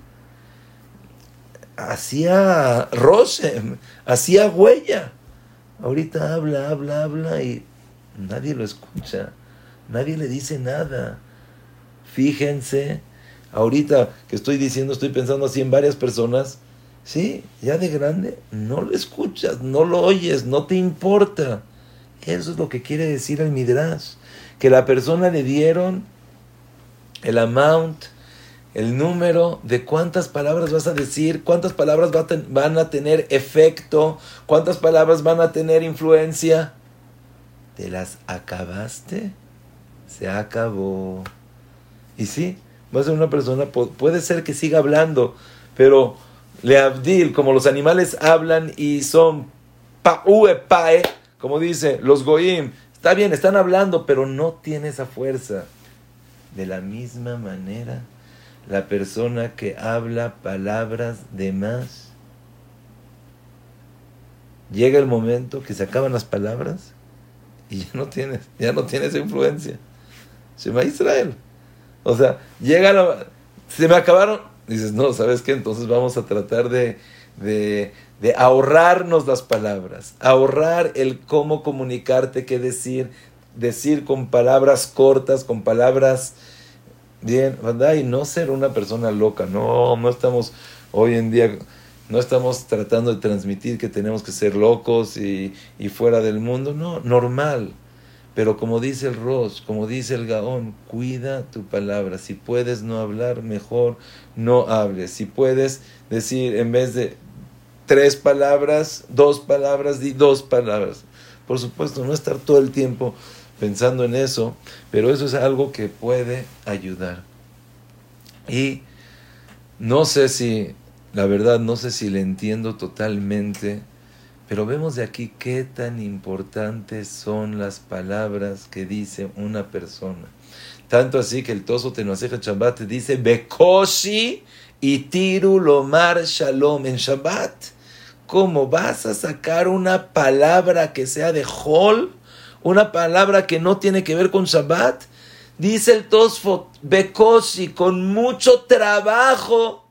hacía roce, hacía huella. Ahorita habla, habla, habla y nadie lo escucha, nadie le dice nada. Fíjense, ahorita que estoy diciendo, estoy pensando así en varias personas, sí, ya de grande, no lo escuchas, no lo oyes, no te importa. Eso es lo que quiere decir el Midrash. Que la persona le dieron el amount, el número de cuántas palabras vas a decir, cuántas palabras van a tener efecto, cuántas palabras van a tener influencia. ¿Te las acabaste? Se acabó. Y sí, va a ser una persona, puede ser que siga hablando, pero le abdil, como los animales hablan y son pa'ue pae, como dice los goim, está bien, están hablando, pero no tiene esa fuerza. De la misma manera, la persona que habla palabras de más, llega el momento que se acaban las palabras y ya no tiene, ya no tiene esa influencia. Se va a Israel. O sea, llega la, se me acabaron. Dices, no, ¿sabes qué? Entonces vamos a tratar de de ahorrarnos las palabras, ahorrar el cómo comunicarte, qué decir, decir con palabras cortas, con palabras bien, ¿verdad? Y no ser una persona loca, no, no estamos hoy en día, no estamos tratando de transmitir que tenemos que ser locos y, y fuera del mundo, no, normal. Pero como dice el Ross, como dice el Gaón, cuida tu palabra. Si puedes no hablar, mejor no hables. Si puedes decir, en vez de tres palabras, dos palabras y dos palabras. Por supuesto, no estar todo el tiempo pensando en eso, pero eso es algo que puede ayudar. Y no sé si, la verdad, no sé si le entiendo totalmente, pero vemos de aquí qué tan importantes son las palabras que dice una persona. Tanto así que el Toso Tenoaseja Shabbat dice, Bekoshi y Tiru Lomar Shalom en Shabbat ¿Cómo vas a sacar una palabra que sea de Hol? Una palabra que no tiene que ver con Shabbat. Dice el Tosfot, Bekoshi, con mucho trabajo,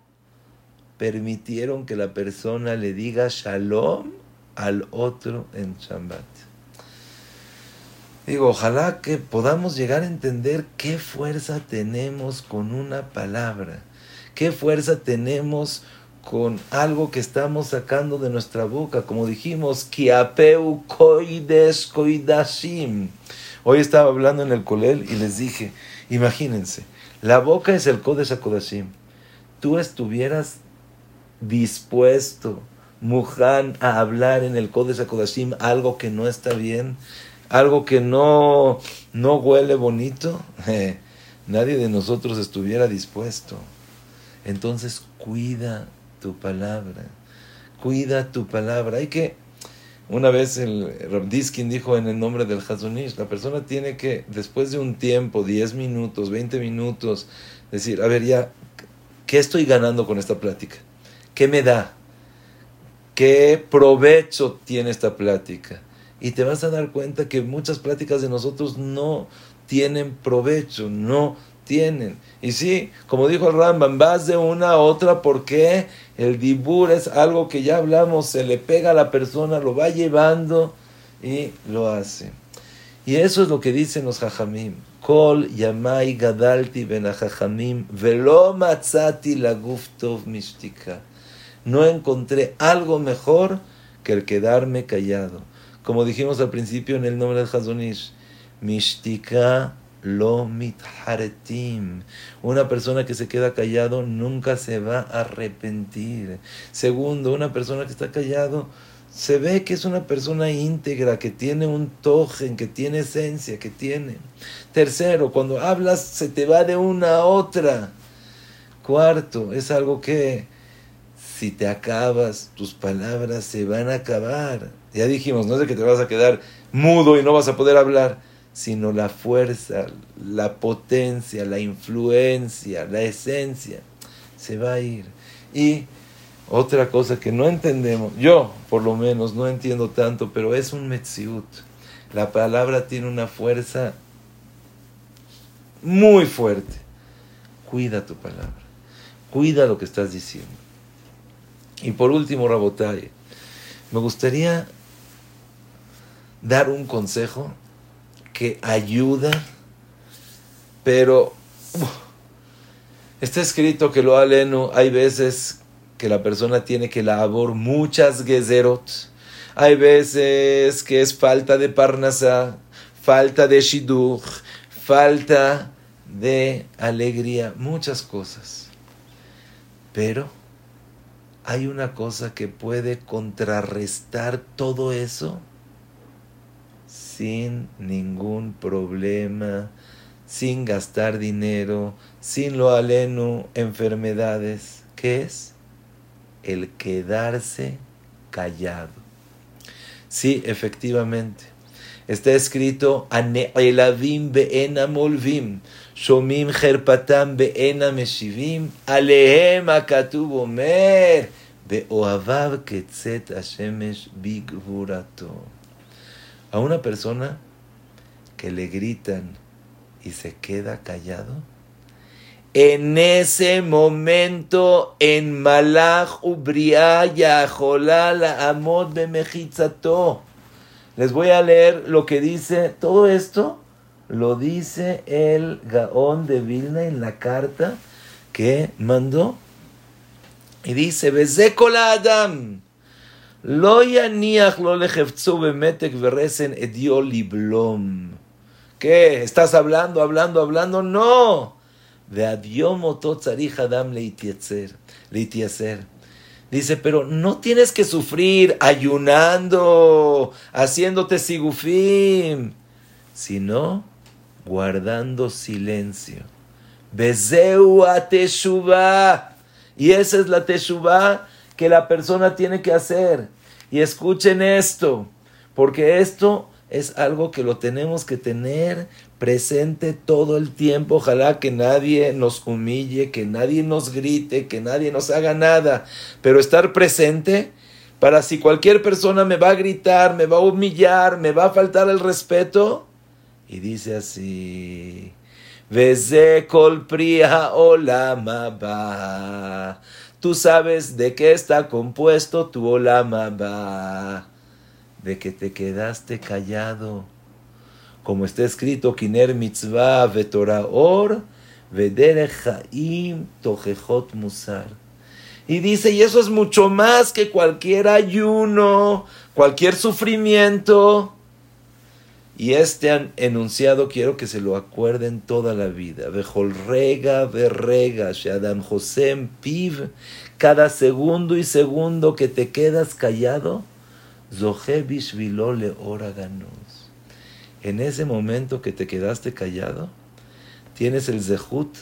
permitieron que la persona le diga Shalom al otro en Shabbat. Digo, ojalá que podamos llegar a entender qué fuerza tenemos con una palabra, qué fuerza tenemos con algo que estamos sacando de nuestra boca, como dijimos, kiapeu koides koidashim. Hoy estaba hablando en el colel y les dije, imagínense, la boca es el Kodesh HaKodashim. Tú estuvieras dispuesto, Mujan, a hablar en el Kodesh HaKodashim algo que no está bien, algo que no, no huele bonito, nadie de nosotros estuviera dispuesto. Entonces cuida tu palabra, cuida tu palabra. Hay que, una vez el Rabdiskin dijo en el nombre del Hazonish, la persona tiene que, después de un tiempo, 10 minutos, 20 minutos, decir, a ver, ya, ¿qué estoy ganando con esta plática? ¿Qué me da? ¿Qué provecho tiene esta plática? Y te vas a dar cuenta que muchas pláticas de nosotros no tienen provecho, no tienen. Y sí, como dijo el Rambam, vas de una a otra porque el dibur es algo que ya hablamos, se le pega a la persona, lo va llevando y lo hace. Y eso es lo que dicen los hajamim. Kol yamai gadalti ben hajamim velo matzati la guftov mishtika. No encontré algo mejor que el quedarme callado. Como dijimos al principio en el nombre del Hazonish, Mishtika lo mitharetim. Una persona que se queda callado nunca se va a arrepentir. Segundo, una persona que está callado se ve que es una persona íntegra, que tiene un tojen, que tiene esencia, que tiene. Tercero, cuando hablas se te va de una a otra. Cuarto, es algo que si te acabas, tus palabras se van a acabar. Ya dijimos, no es de que te vas a quedar mudo y no vas a poder hablar, sino la fuerza, la potencia, la influencia, la esencia, se va a ir. Y otra cosa que no entendemos, yo por lo menos no entiendo tanto, pero es un metziut. La palabra tiene una fuerza muy fuerte. Cuida tu palabra, cuida lo que estás diciendo. Y por último, Rabotai, me gustaría dar un consejo que ayuda, pero está escrito que lo aleno, hay veces que la persona tiene que labor muchas gezerot, hay veces que es falta de parnasa, falta de shidduch, falta de alegría, muchas cosas. Pero hay una cosa que puede contrarrestar todo eso sin ningún problema, sin gastar dinero, sin lo aleno, enfermedades. ¿Qué es? El quedarse callado. Sí, efectivamente. Está escrito, Ane'elavim be'ena molvim, shomim herpatam be'ena meshivim, alehem akatub omer, be'oavav ketzet hashemesh bigvurato. A una persona que le gritan y se queda callado, en ese momento en Malach Ubria Yaholal Amod Bemechitzato les voy a leer lo que dice, todo esto lo dice el Gaón de Vilna en la carta que mandó. Y dice, Bezekola Adam, lo yaniach lo bemetek veresen liblom. ¿Qué? ¿Estás hablando, hablando, hablando? No. De adiomo Adam leitieser. Dice, pero no tienes que sufrir ayunando, haciéndote sigufim, sino guardando silencio. Bezeu a teshuva. Y esa es la teshuva que la persona tiene que hacer. Y escuchen esto, porque esto es algo que lo tenemos que tener presente todo el tiempo. Ojalá que nadie nos humille, que nadie nos grite, que nadie nos haga nada, pero estar presente para si cualquier persona me va a gritar, me va a humillar, me va a faltar el respeto. Y dice así, Veze. Tú sabes de qué está compuesto tu olamaba. De que te quedaste callado como está escrito, Kiner mitzvah vetoraor vederechaim tojejot musar. Y dice, y eso es mucho más que cualquier ayuno, cualquier sufrimiento. Y este enunciado quiero que se lo acuerden toda la vida. rega berrega, Shadam Josem Piv, cada segundo y segundo que te quedas callado, Zohe Bishvilole Oraganos. En ese momento que te quedaste callado, tienes el Zehut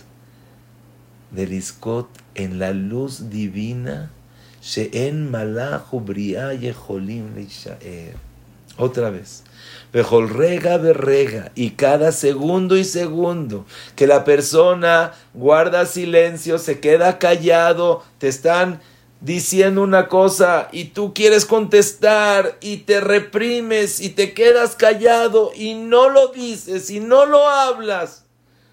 del Iskot en la luz divina, She'en Briah Yeholim Otra vez rega berrega. Y cada segundo y segundo que la persona guarda silencio, se queda callado, te están diciendo una cosa y tú quieres contestar y te reprimes y te quedas callado y no lo dices y no lo hablas.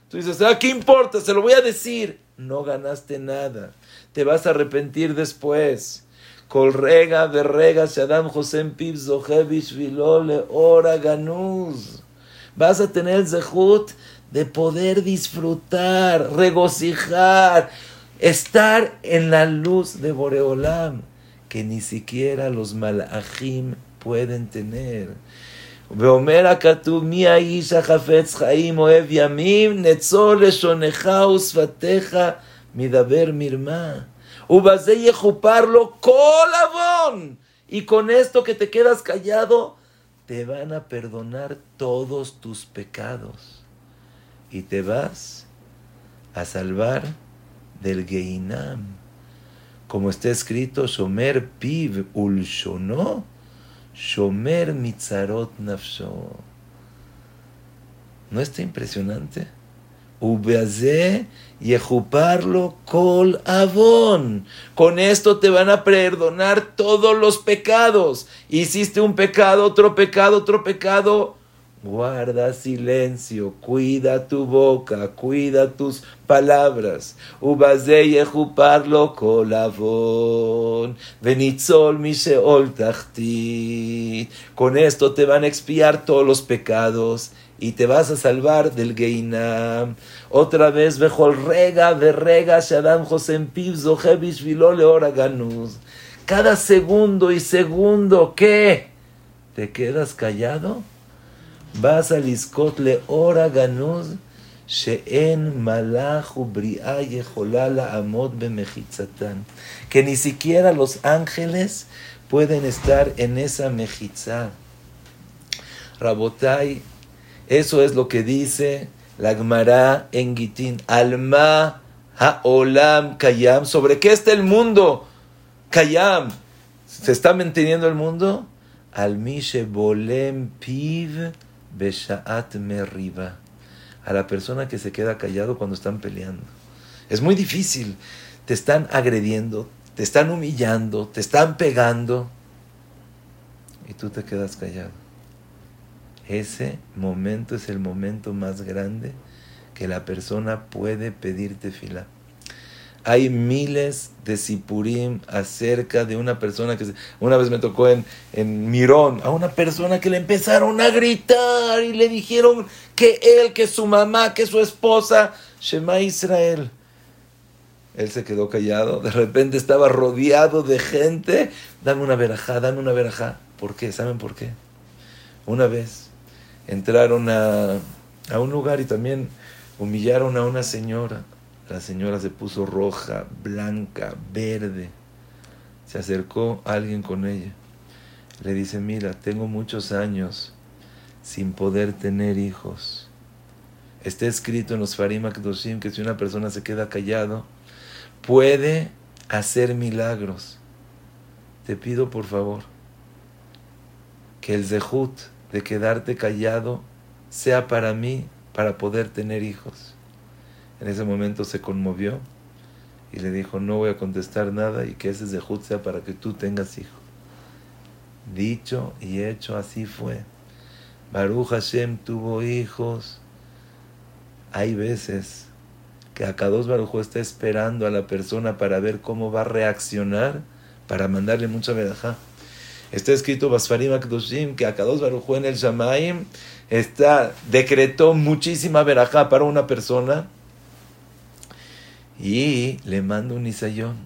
Tú dices, ah, ¿qué importa? Se lo voy a decir. No ganaste nada. Te vas a arrepentir después. Kol rega rega Shadam Josem Pib Vilole Ora Ganuz. Vas a tener el zehut de poder disfrutar, regocijar, estar en la luz de Boreolam, que ni siquiera los malachim pueden tener. ואומר הכתוב, מי האיש החפץ חיים אוהב ימים, נצור לשוnecha ושפתיך מדבר מרמה. Y con esto que te quedas callado, te van a perdonar todos tus pecados. Y te vas a salvar del Geinam. Como está escrito, Shomer Piv Ulshono, Shomer Mitzarot Nafsho. ¿No está impresionante? Ubeazé Yejuparlo col avon. Con esto te van a perdonar todos los pecados. Hiciste un pecado, otro pecado, otro pecado. Guarda silencio, cuida tu boca, cuida tus palabras. Ubazé yejuparlo col avon. Venitzol miseol tachti. Con esto te van a expiar todos los pecados y te vas a salvar del Geinam. Otra vez, Bejol rega, de rega, Shadam Josem Piv, Zohebish Vilole Oraganus. Cada segundo y segundo, ¿qué? ¿Te quedas callado? Vas al Iskotle Oraganus, She'en Malahu Bri'a Yeholala Amod Bemechitzatan. Que ni siquiera los ángeles pueden estar en esa mejizá. Rabotai, eso es lo que dice la Gemara en Gitín. Alma haolam kayam. ¿Sobre qué está el mundo? Kayam. ¿Se está manteniendo el mundo? Almishe bolem piv beshaat meriva. A la persona que se queda callado cuando están peleando. Es muy difícil. Te están agrediendo, te están humillando, te están pegando. Y tú te quedas callado. Ese momento es el momento más grande que la persona puede pedirte fila. Hay miles de sipurim acerca de una persona que una vez me tocó en, en Mirón, a una persona que le empezaron a gritar y le dijeron que él, que su mamá, que su esposa, Shema Israel. Él se quedó callado, de repente estaba rodeado de gente. Dame una verajá, dame una verajá. ¿Por qué? ¿Saben por qué? Una vez entraron a, a un lugar y también humillaron a una señora. La señora se puso roja, blanca, verde. Se acercó alguien con ella. Le dice, mira, tengo muchos años sin poder tener hijos. Está escrito en los Farim Akdoshim que si una persona se queda callado, puede hacer milagros. Te pido por favor que el Zehut de quedarte callado sea para mí para poder tener hijos. En ese momento se conmovió y le dijo, no voy a contestar nada y que ese zehut sea para que tú tengas hijos. Dicho y hecho, así fue. Baruch Hashem tuvo hijos. Hay veces que Akados Baruch está esperando a la persona para ver cómo va a reaccionar para mandarle mucha verajá. Está escrito Basfarim Akdoshim que Akados Baruj en el Shamaim está, decretó muchísima verajá para una persona y le manda un isayón.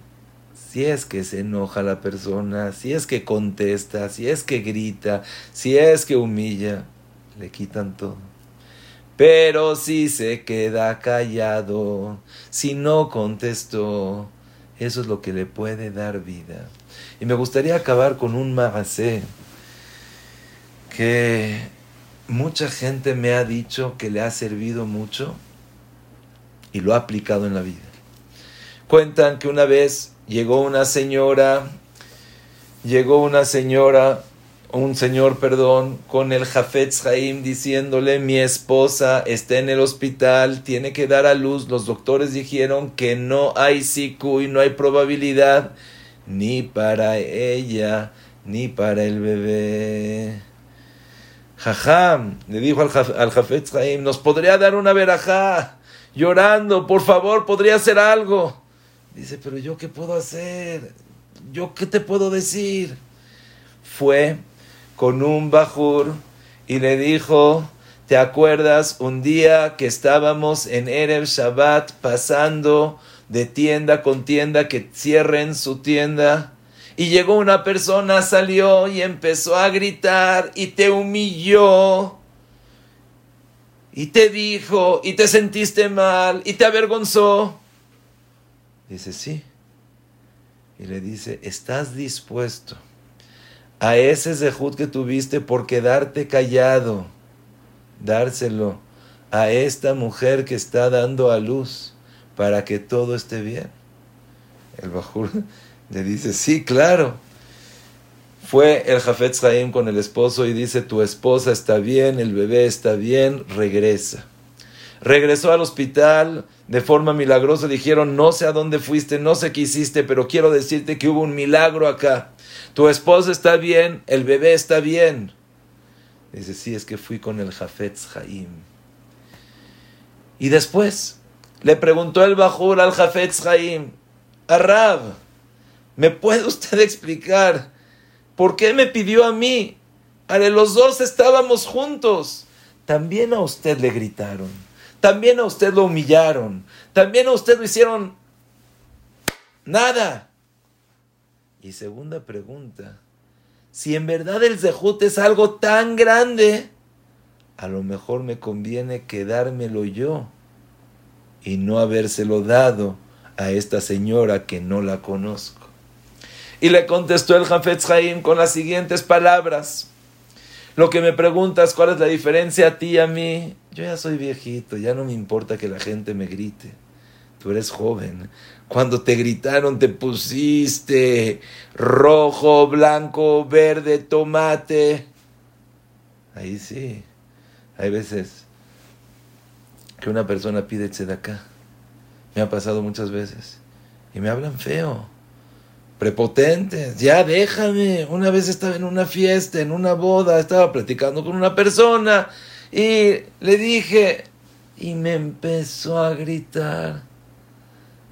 si es que se enoja la persona, si es que contesta, si es que grita, si es que humilla, le quitan todo. Pero si se queda callado, si no contestó, eso es lo que le puede dar vida. Y me gustaría acabar con un magacé que mucha gente me ha dicho que le ha servido mucho y lo ha aplicado en la vida. Cuentan que una vez llegó una señora, llegó una señora, un señor, perdón, con el Jafetz Haim diciéndole, mi esposa está en el hospital, tiene que dar a luz. Los doctores dijeron que no hay siku y no hay probabilidad ni para ella ni para el bebé. Jajam, le dijo al, al Jafetz Haim, nos podría dar una verajá, llorando, por favor, podría hacer algo. Dice, pero yo qué puedo hacer, yo qué te puedo decir. Fue con un bajur y le dijo, ¿te acuerdas un día que estábamos en Erev Shabbat pasando de tienda con tienda que cierren su tienda? Y llegó una persona, salió y empezó a gritar y te humilló. Y te dijo, y te sentiste mal, y te avergonzó. Dice, sí. Y le dice, ¿estás dispuesto a ese zehut que tuviste por quedarte callado, dárselo a esta mujer que está dando a luz para que todo esté bien? El Bajur le dice, sí, claro. Fue el Jafetz Haim con el esposo y dice, tu esposa está bien, el bebé está bien, regresa. Regresó al hospital de forma milagrosa, dijeron, no sé a dónde fuiste, no sé qué hiciste, pero quiero decirte que hubo un milagro acá. Tu esposa está bien, el bebé está bien. Dice, sí, es que fui con el Jafetz Haim. Y después le preguntó el Bajur al Jafetz Haim, Arab, ¿Me puede usted explicar por qué me pidió a mí? Ale, los dos estábamos juntos. También a usted le gritaron. También a usted lo humillaron. También a usted lo hicieron nada. Y segunda pregunta. Si en verdad el zehut es algo tan grande, a lo mejor me conviene quedármelo yo y no habérselo dado a esta señora que no la conozco. Y le contestó el Jafetz Haim con las siguientes palabras. Lo que me preguntas, ¿cuál es la diferencia a ti y a mí? Yo ya soy viejito, ya no me importa que la gente me grite. Tú eres joven. Cuando te gritaron te pusiste rojo, blanco, verde, tomate. Ahí sí. Hay veces que una persona pide acá. Me ha pasado muchas veces. Y me hablan feo prepotentes, ya déjame. Una vez estaba en una fiesta, en una boda, estaba platicando con una persona y le dije, y me empezó a gritar.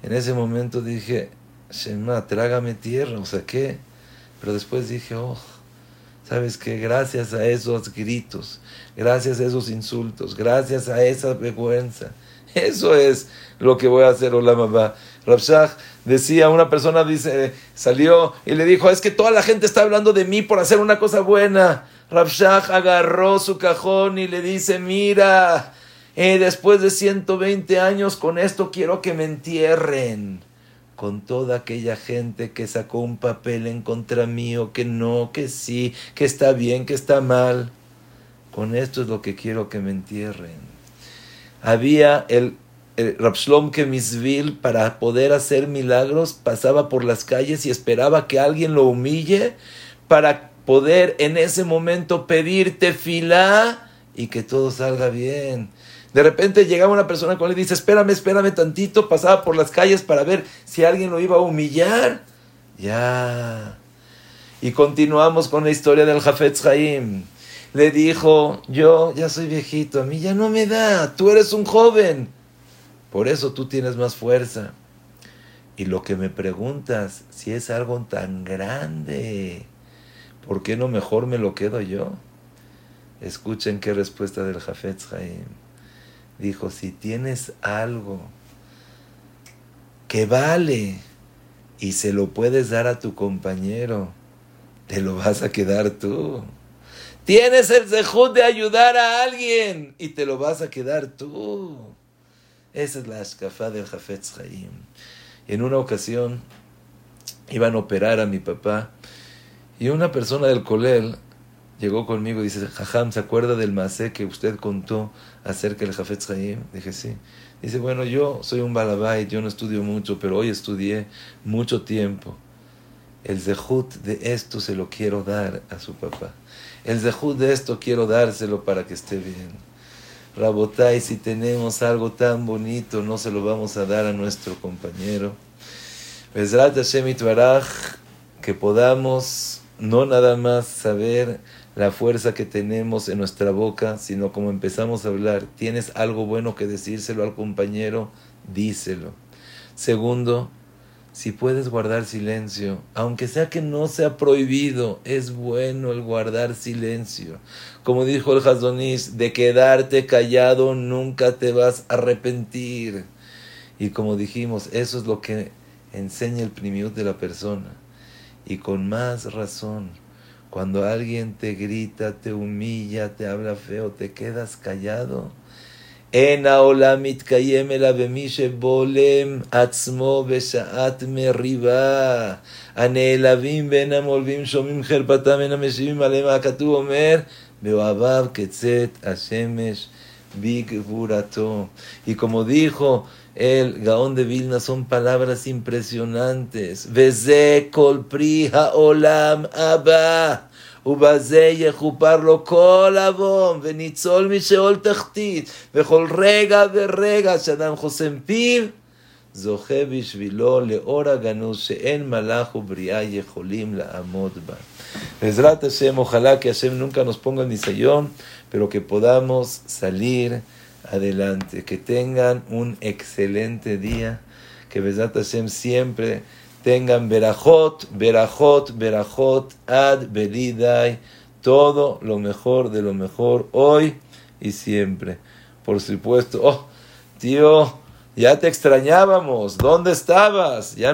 En ese momento dije, Shema, trágame tierra, o sea, ¿qué? Pero después dije, oh, ¿sabes qué? Gracias a esos gritos, gracias a esos insultos, gracias a esa vergüenza, eso es lo que voy a hacer, hola mamá. Rabshah decía, una persona dice, salió y le dijo, es que toda la gente está hablando de mí por hacer una cosa buena. Rabshah agarró su cajón y le dice, mira, eh, después de 120 años con esto quiero que me entierren. Con toda aquella gente que sacó un papel en contra mío, que no, que sí, que está bien, que está mal. Con esto es lo que quiero que me entierren. Había el eh, Rapslom Kemisvil, para poder hacer milagros, pasaba por las calles y esperaba que alguien lo humille para poder en ese momento pedirte fila y que todo salga bien. De repente llegaba una persona con él y dice, espérame, espérame tantito, pasaba por las calles para ver si alguien lo iba a humillar. Ya. Y continuamos con la historia del Jafetz Haim. Le dijo, yo ya soy viejito, a mí ya no me da, tú eres un joven. Por eso tú tienes más fuerza. Y lo que me preguntas, si es algo tan grande, ¿por qué no mejor me lo quedo yo? Escuchen qué respuesta del Jafetz Haim. Dijo, si tienes algo que vale y se lo puedes dar a tu compañero, te lo vas a quedar tú. Tienes el zehut de ayudar a alguien y te lo vas a quedar tú. Esa es la ashkafá del Jafetz Chaim. En una ocasión iban a operar a mi papá y una persona del colel llegó conmigo y dice, Jajam, ¿se acuerda del masé que usted contó acerca del Jafetz Chaim? Dije, sí. Dice, bueno, yo soy un balabait, yo no estudio mucho, pero hoy estudié mucho tiempo. El zehut de esto se lo quiero dar a su papá. El zehut de esto quiero dárselo para que esté bien. Rabotai, si tenemos algo tan bonito, no se lo vamos a dar a nuestro compañero. Bezrat Hashem que podamos no nada más saber la fuerza que tenemos en nuestra boca, sino como empezamos a hablar, tienes algo bueno que decírselo al compañero, díselo. Segundo, si puedes guardar silencio, aunque sea que no sea prohibido, es bueno el guardar silencio. Como dijo el Hazonis, de quedarte callado nunca te vas a arrepentir. Y como dijimos, eso es lo que enseña el primiut de la persona. Y con más razón, cuando alguien te grita, te humilla, te habla feo, te quedas callado, אין העולם מתקיים אלא במי שבולם עצמו בשעת מריבה. הנעלבים בין המולבים שומעים חרפתם, אין המשיבים עליהם, הכתוב אומר, באוהביו כצאת השמש בגבורתו. Y como dijo el Gaón de Vilna, son palabras impresionantes. וזה כל פרי העולם הבא. ובזה יכופר לו כל עוון, וניצול משאול תחתית, וכל רגע ורגע שאדם חוסם פיו, זוכה בשבילו לאור הגנוז שאין מלאך ובריאה יכולים לעמוד בה. בעזרת השם, ojalá que Hashem nunca nos ponga en nisayón, pero que podamos salir adelante, que tengan un excelente día, que Bezrat Hashem siempre tengan verajot, verajot, verajot, ad belidai, todo lo mejor de lo mejor hoy y siempre. Por supuesto, oh, tío, ya te extrañábamos, ¿dónde estabas? Ya